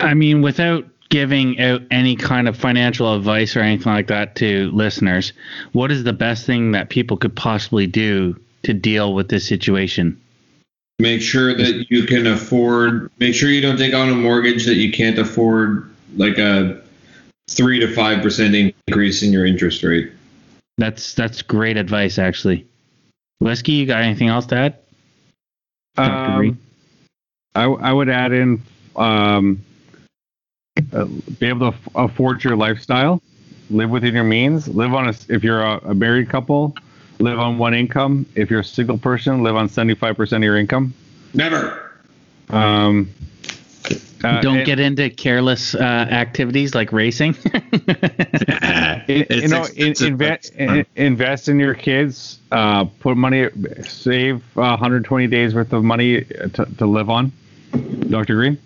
[SPEAKER 1] I mean, without giving out any kind of financial advice or anything like that to listeners, what is the best thing that people could possibly do to deal with this situation?
[SPEAKER 5] Make sure that you can afford. Make sure you don't take on a mortgage that you can't afford, like a three to five percent increase in your interest rate.
[SPEAKER 1] That's that's great advice, actually. Whiskey, you got anything else to add?
[SPEAKER 4] Um, I I would add in um, uh, be able to afford your lifestyle, live within your means, live on a if you're a, a married couple, live on one income. If you're a single person, live on 75% of your income.
[SPEAKER 5] Never.
[SPEAKER 4] Um,
[SPEAKER 1] uh, Don't get into careless uh, activities like racing.
[SPEAKER 4] you know, in, invest, in, invest in your kids. Uh, put money, save 120 days worth of money to, to live on. Dr. Green.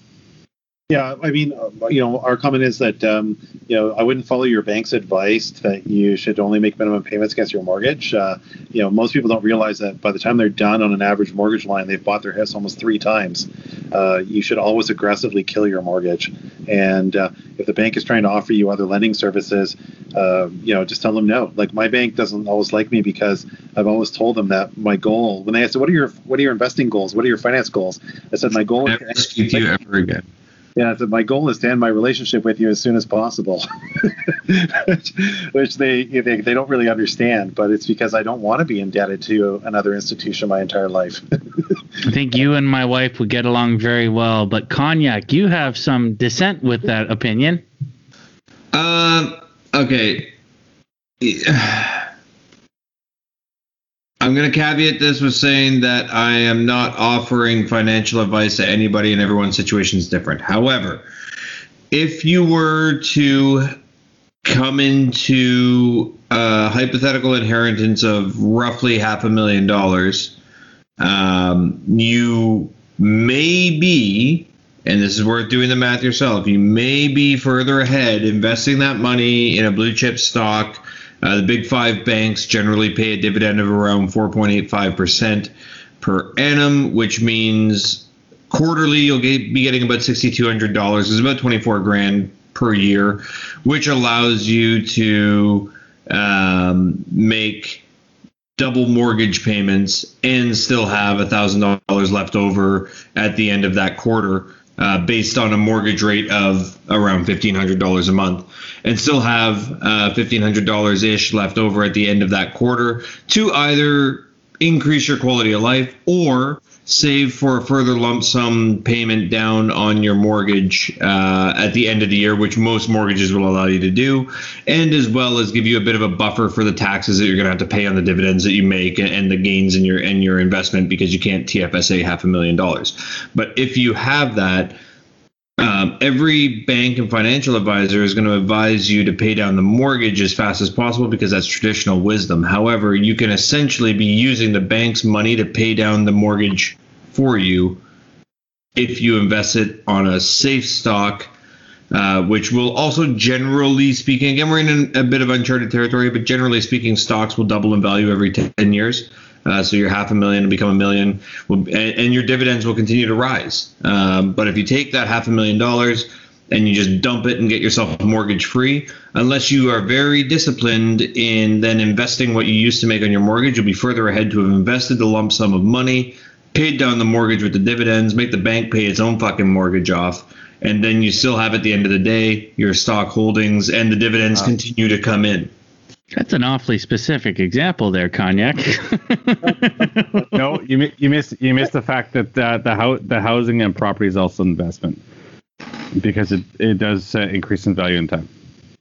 [SPEAKER 6] Yeah, I mean, uh, you know, our comment is that um, you know I wouldn't follow your bank's advice that you should only make minimum payments against your mortgage. Uh, you know, most people don't realize that by the time they're done on an average mortgage line, they've bought their house almost three times. Uh, you should always aggressively kill your mortgage, and uh, if the bank is trying to offer you other lending services, uh, you know, just tell them no. Like my bank doesn't always like me because I've always told them that my goal when they asked, "What are your what are your investing goals? What are your finance goals?" I said my goal.
[SPEAKER 5] Never is to, you ever again
[SPEAKER 6] yeah, so my goal is to end my relationship with you as soon as possible, which, which they, they they don't really understand. But it's because I don't want to be indebted to another institution my entire life.
[SPEAKER 1] I think you and my wife would get along very well. But cognac, you have some dissent with that opinion.
[SPEAKER 5] Um. Okay. I'm going to caveat this with saying that I am not offering financial advice to anybody, and everyone's situation is different. However, if you were to come into a hypothetical inheritance of roughly half a million dollars, um, you may be, and this is worth doing the math yourself, you may be further ahead investing that money in a blue chip stock uh, the big five banks generally pay a dividend of around 4.85% per annum, which means quarterly you'll get, be getting about $6,200. It's about 24 grand per year, which allows you to um, make double mortgage payments and still have $1,000 left over at the end of that quarter uh, based on a mortgage rate of around $1,500 a month and still have uh, $1,500 ish left over at the end of that quarter to either increase your quality of life or save for a further lump sum payment down on your mortgage uh, at the end of the year, which most mortgages will allow you to do, and as well as give you a bit of a buffer for the taxes that you're going to have to pay on the dividends that you make and the gains in your in your investment because you can't TFSA half a million dollars. But if you have that um, every bank and financial advisor is going to advise you to pay down the mortgage as fast as possible because that's traditional wisdom. However, you can essentially be using the bank's money to pay down the mortgage for you if you invest it on a safe stock, uh, which will also generally speaking, again, we're in a bit of uncharted territory, but generally speaking, stocks will double in value every 10 years. Uh, so your half a million will become a million, will, and, and, your dividends will continue to rise. Um, but if you take that half a million dollars and you just dump it and get yourself mortgage free, unless you are very disciplined in then investing what you used to make on your mortgage, you'll be further ahead to have invested the lump sum of money, paid down the mortgage with the dividends, make the bank pay its own fucking mortgage off. And then you still have at the end of the day your stock holdings and the dividends wow. continue to come in.
[SPEAKER 1] That's an awfully specific example there, cognac.
[SPEAKER 4] no, you you miss you miss the fact that uh, the ho- the housing and property is also an investment because it it does uh, increase in value in time.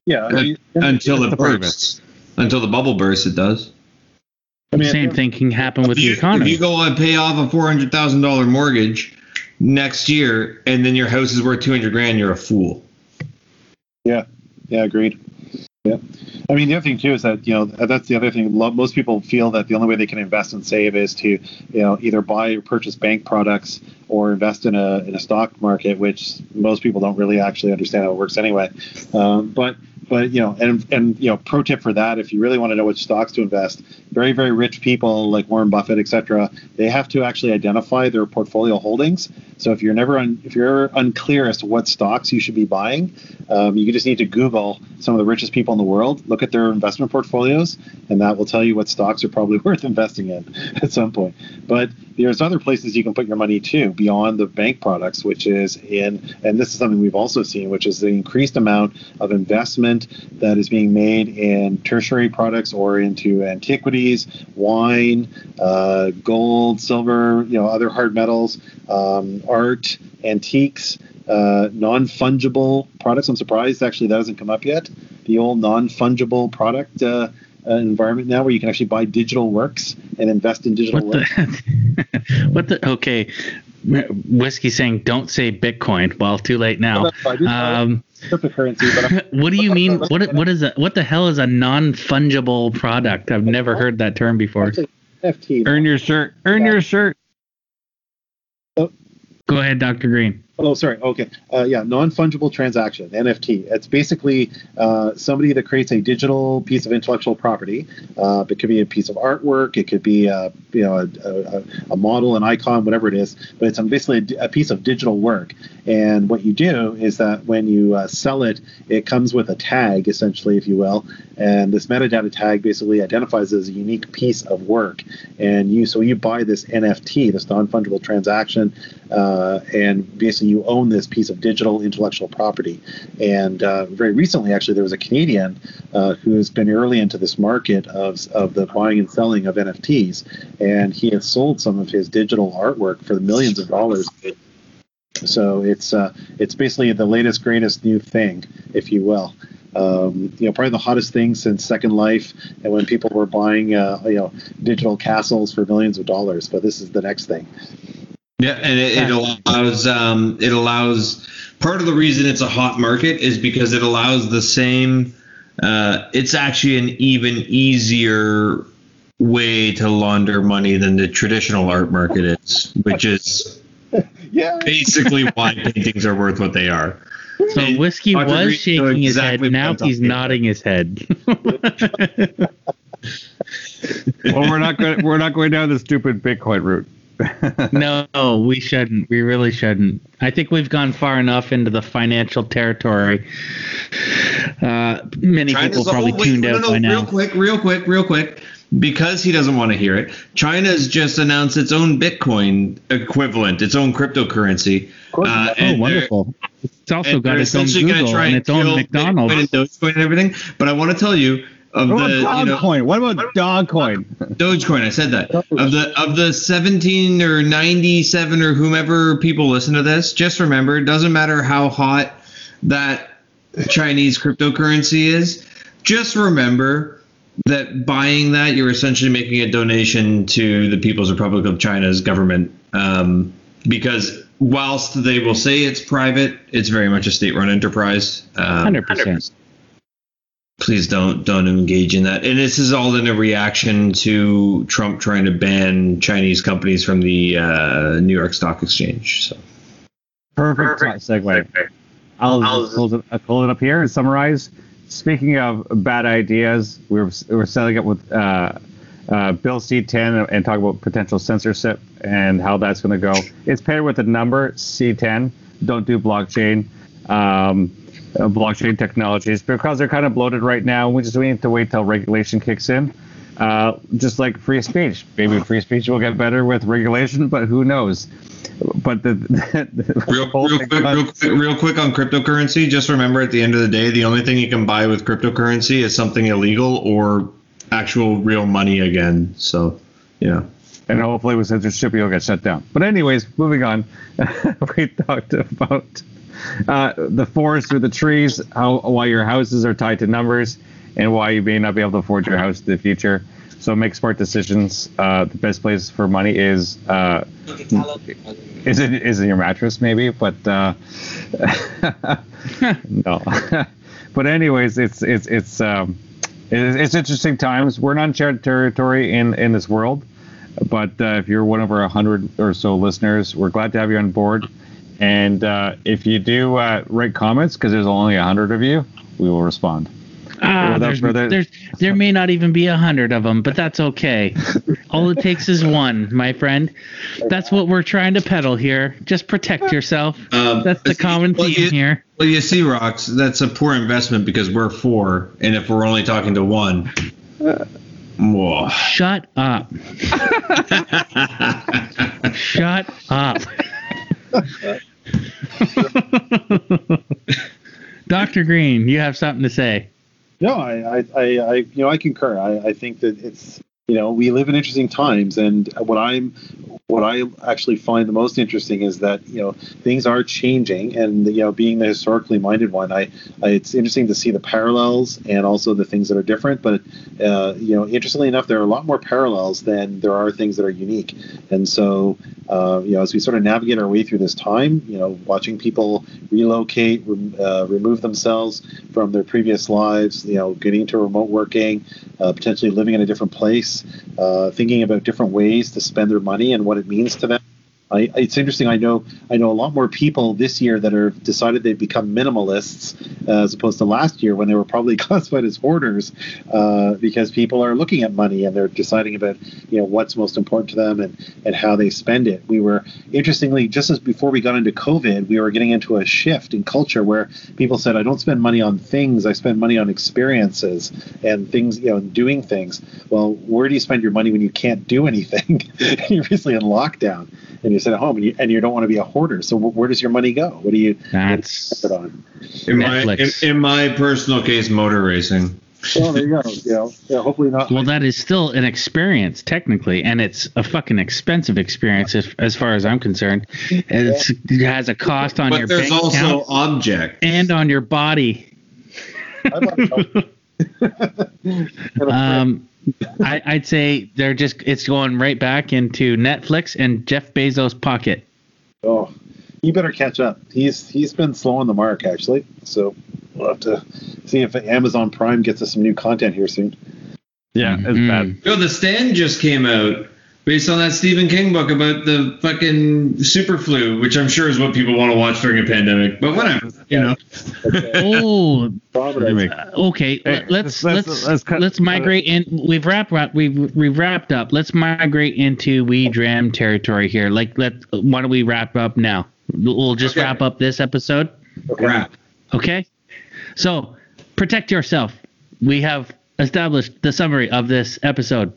[SPEAKER 6] Yeah, I
[SPEAKER 5] mean, until it bursts, until the bubble bursts, it does.
[SPEAKER 1] I mean, Same thing can happen with
[SPEAKER 5] you,
[SPEAKER 1] the economy.
[SPEAKER 5] If you go and pay off a four hundred thousand dollar mortgage next year, and then your house is worth two hundred grand, you're a fool.
[SPEAKER 6] Yeah, Yeah, agreed. Yeah. I mean, the other thing too is that you know that's the other thing. Most people feel that the only way they can invest and save is to you know either buy or purchase bank products or invest in a in a stock market, which most people don't really actually understand how it works anyway. Um, but but you know, and and you know, pro tip for that, if you really want to know which stocks to invest, very very rich people like Warren Buffett, etc., they have to actually identify their portfolio holdings. So if you're never un, if you're unclear as to what stocks you should be buying, um, you just need to Google some of the richest people in the world, look at their investment portfolios, and that will tell you what stocks are probably worth investing in at some point. But there's other places you can put your money too beyond the bank products, which is in, and this is something we've also seen, which is the increased amount of investment that is being made in tertiary products or into antiquities, wine, uh, gold, silver, you know, other hard metals, um, art, antiques. Uh, non-fungible products. I'm surprised actually that hasn't come up yet. The old non-fungible product uh, uh, environment now, where you can actually buy digital works and invest in digital
[SPEAKER 1] What
[SPEAKER 6] works.
[SPEAKER 1] the? what the? Okay, whiskey saying don't say Bitcoin. Well, too late now. Um,
[SPEAKER 6] cryptocurrency, but I'm,
[SPEAKER 1] what do you mean? What what is a what the hell is a non fungible product? I've never heard that term before.
[SPEAKER 6] Actually, NFT.
[SPEAKER 4] Earn your shirt. Earn your shirt. Oh.
[SPEAKER 1] Go ahead, Doctor Green.
[SPEAKER 6] Oh, sorry. Okay. Uh, yeah, non-fungible transaction (NFT). It's basically uh, somebody that creates a digital piece of intellectual property. Uh, it could be a piece of artwork. It could be a, you know a, a, a model, an icon, whatever it is. But it's um, basically a, a piece of digital work. And what you do is that when you uh, sell it, it comes with a tag, essentially, if you will. And this metadata tag basically identifies as a unique piece of work. And you so you buy this NFT, this non-fungible transaction, uh, and basically you own this piece of digital intellectual property. And uh, very recently, actually, there was a Canadian uh, who has been early into this market of, of the buying and selling of NFTs, and he has sold some of his digital artwork for millions of dollars. So it's uh, it's basically the latest, greatest new thing, if you will. Um, you know, probably the hottest thing since Second Life, and when people were buying, uh, you know, digital castles for millions of dollars. But this is the next thing.
[SPEAKER 5] Yeah, and it, it allows um, it allows part of the reason it's a hot market is because it allows the same. Uh, it's actually an even easier way to launder money than the traditional art market is, which is
[SPEAKER 6] Yeah.
[SPEAKER 5] basically why paintings are worth what they are.
[SPEAKER 1] So
[SPEAKER 5] And
[SPEAKER 1] whiskey
[SPEAKER 5] Dr.
[SPEAKER 1] was
[SPEAKER 5] Green
[SPEAKER 1] shaking his
[SPEAKER 5] exactly
[SPEAKER 1] head. Now he's nodding his head.
[SPEAKER 4] Well, we're not going. We're not going down the stupid Bitcoin route.
[SPEAKER 1] no, we shouldn't. We really shouldn't. I think we've gone far enough into the financial territory. Uh, many
[SPEAKER 5] China's
[SPEAKER 1] people
[SPEAKER 5] the
[SPEAKER 1] probably
[SPEAKER 5] whole- wait,
[SPEAKER 1] tuned
[SPEAKER 5] no,
[SPEAKER 1] out
[SPEAKER 5] no,
[SPEAKER 1] by
[SPEAKER 5] no,
[SPEAKER 1] now.
[SPEAKER 5] Real quick, real quick, real quick. Because he doesn't want to hear it, China's just announced its own Bitcoin equivalent, its own cryptocurrency. Uh,
[SPEAKER 1] Oh,
[SPEAKER 5] and they're-
[SPEAKER 1] wonderful! It's also got its own Google and its own McDonald's.
[SPEAKER 5] Bitcoin and Dogecoin and everything. But I want to tell you of
[SPEAKER 4] What
[SPEAKER 5] the
[SPEAKER 4] about
[SPEAKER 5] you know,
[SPEAKER 4] Dogcoin? What about Dogcoin?
[SPEAKER 5] Dogecoin. I said that of the of the 17 or 97 or whomever people listen to this. Just remember, it doesn't matter how hot that Chinese cryptocurrency is. Just remember that buying that, you're essentially making a donation to the People's Republic of China's government. Um, because whilst they will say it's private, it's very much a state-run enterprise. Um,
[SPEAKER 1] Hundred percent.
[SPEAKER 5] Please don't don't engage in that. And this is all in a reaction to Trump trying to ban Chinese companies from the uh, New York Stock Exchange. So
[SPEAKER 4] Perfect, segue. I'll, just close it, I'll close it up here and summarize. Speaking of bad ideas, we were, we were setting up with uh, uh, Bill C10 and talk about potential censorship and how that's going to go. It's paired with the number C10. Don't do blockchain, um, uh, blockchain technologies because they're kind of bloated right now. We just we need to wait till regulation kicks in. Uh, just like free speech, maybe free speech will get better with regulation, but who knows? But the, the
[SPEAKER 5] real, real quick, real quick, real quick on cryptocurrency. Just remember, at the end of the day, the only thing you can buy with cryptocurrency is something illegal or actual real money again. So, yeah.
[SPEAKER 4] and hopefully with censorship you'll get shut down. But anyways, moving on, we talked about uh, the forest or the trees, how why your houses are tied to numbers, and why you may not be able to afford your house in the future. So make smart decisions. Uh, the best place for money is uh, is it is in your mattress maybe, but uh, no.
[SPEAKER 7] But anyways, it's it's it's um, it's, it's interesting times. We're not uncharted territory in in this world, but uh, if you're one of our hundred or so listeners, we're glad to have you on board. And uh, if you do uh, write comments, because there's only a hundred of you, we will respond.
[SPEAKER 1] Ah, there's,
[SPEAKER 7] further-
[SPEAKER 1] there's, there may not even be a hundred of them, but that's okay. All it takes is one, my friend. That's what we're trying to peddle here. Just protect yourself.
[SPEAKER 5] Um,
[SPEAKER 1] that's the common
[SPEAKER 5] well,
[SPEAKER 1] theme
[SPEAKER 5] you-
[SPEAKER 1] here.
[SPEAKER 5] Well, you see, Rocks, that's a poor investment because we're four, and if we're only talking to one, whoa.
[SPEAKER 1] Shut up. Shut up. Dr. Green, you have something to say.
[SPEAKER 6] No, I, I, I, you know, I concur. I, I think that it's, you know, we live in interesting times, and what I'm, what I actually find the most interesting is that you know things are changing, and you know, being the historically minded one, I, I it's interesting to see the parallels and also the things that are different. But uh, you know, interestingly enough, there are a lot more parallels than there are things that are unique, and so uh, you know, as we sort of navigate our way through this time, you know, watching people relocate, rem- uh, remove themselves from their previous lives, you know, getting into remote working, uh, potentially living in a different place, uh, thinking about different ways to spend their money and what it means to them. I, it's interesting. I know I know a lot more people this year that have decided they've become minimalists uh, as opposed to last year when they were probably classified as hoarders uh, because people are looking at money and they're deciding about you know what's most important to them and and how they spend it. We were interestingly just as before we got into COVID, we were getting into a shift in culture where people said, "I don't spend money on things. I spend money on experiences and things, you know, doing things." Well, where do you spend your money when you can't do anything? You're basically in lockdown and you sit at home and you, and you don't want to be a hoarder. So wh- where does your money go? What do you
[SPEAKER 1] That's
[SPEAKER 6] it on?
[SPEAKER 5] In my, in, in my personal case, motor racing.
[SPEAKER 6] Well, there you go. You know, yeah, hopefully not.
[SPEAKER 1] well, that is still an experience technically, and it's a fucking expensive experience as, as far as I'm concerned. It's, it has a cost on
[SPEAKER 5] But
[SPEAKER 1] your
[SPEAKER 5] there's
[SPEAKER 1] bank
[SPEAKER 5] also
[SPEAKER 1] account
[SPEAKER 5] object.
[SPEAKER 1] and on your body.
[SPEAKER 6] I bought a- and
[SPEAKER 1] Um, I, I'd say they're just it's going right back into Netflix and Jeff Bezos' pocket.
[SPEAKER 6] Oh, you better catch up. He's he's been slow on the mark actually. So we'll have to see if Amazon Prime gets us some new content here soon.
[SPEAKER 7] Yeah, it's
[SPEAKER 1] Mm.
[SPEAKER 7] bad.
[SPEAKER 5] Yo, The Stand just came out based on that Stephen King book about the fucking super flu, which I'm sure is what people want to watch during a pandemic. But whatever, you know.
[SPEAKER 1] Oh, okay.
[SPEAKER 7] Hey,
[SPEAKER 1] let's
[SPEAKER 7] let's-
[SPEAKER 1] let's
[SPEAKER 7] let's
[SPEAKER 1] let's,
[SPEAKER 7] cut-
[SPEAKER 1] migrate in. We've wrapped up. We've we've wrapped up. Let's migrate into we dram territory here. Like let why don't we wrap up now? We'll just
[SPEAKER 5] Okay.
[SPEAKER 1] wrap up this episode.
[SPEAKER 5] Crap.
[SPEAKER 1] Okay. So protect yourself. We have established the summary of this episode.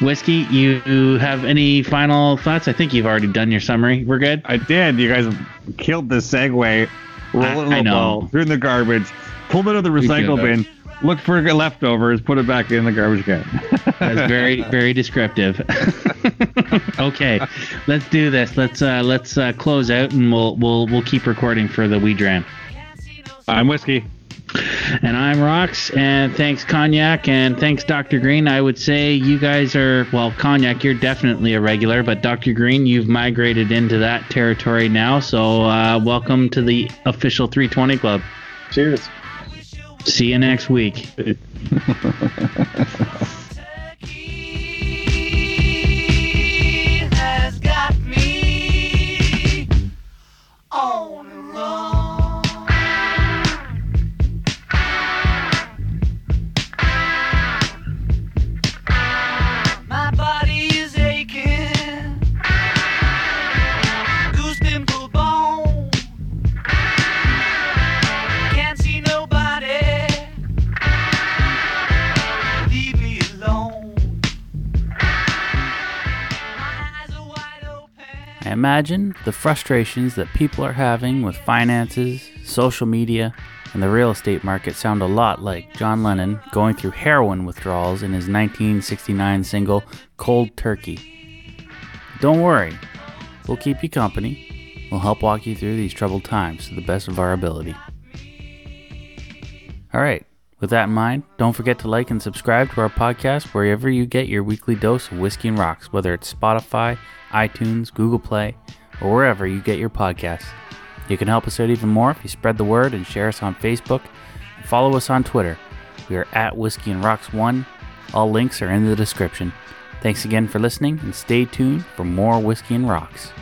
[SPEAKER 1] Whiskey, you have any final thoughts? I think you've already done your summary. We're good.
[SPEAKER 7] I did. You guys killed the segue. Roll
[SPEAKER 1] I-
[SPEAKER 7] it in
[SPEAKER 1] I know.
[SPEAKER 7] ball, threw in the garbage, pulled it out of the recycle bin, looked for leftovers, put it back in the garbage can.
[SPEAKER 1] That's very very descriptive. okay, let's do this. Let's uh, let's uh, close out and we'll we'll we'll keep recording for the We Dram.
[SPEAKER 7] I'm whiskey.
[SPEAKER 1] And I'm Rocks, and thanks Cognac, and thanks Dr. Green. I would say you guys are well, Cognac, you're definitely a regular, but Dr. Green, you've migrated into that territory now. So uh, welcome to the official 320 Club.
[SPEAKER 6] Cheers.
[SPEAKER 1] See you next week. imagine the frustrations that people are having with finances, social media, and the real estate market sound a lot like John Lennon going through heroin withdrawals in his 1969 single Cold Turkey. Don't worry, we'll keep you company. We'll help walk you through these troubled times to the best of our ability. All right, with that in mind, don't forget to like and subscribe to our podcast wherever you get your weekly dose of whiskey and rocks, whether it's Spotify, iTunes, Google Play, or wherever you get your podcasts. You can help us out even more if you spread the word and share us on Facebook. And follow us on Twitter. We are at Whiskey and Rocks 1. All links are in the description. Thanks again for listening and stay tuned for more Whiskey and Rocks.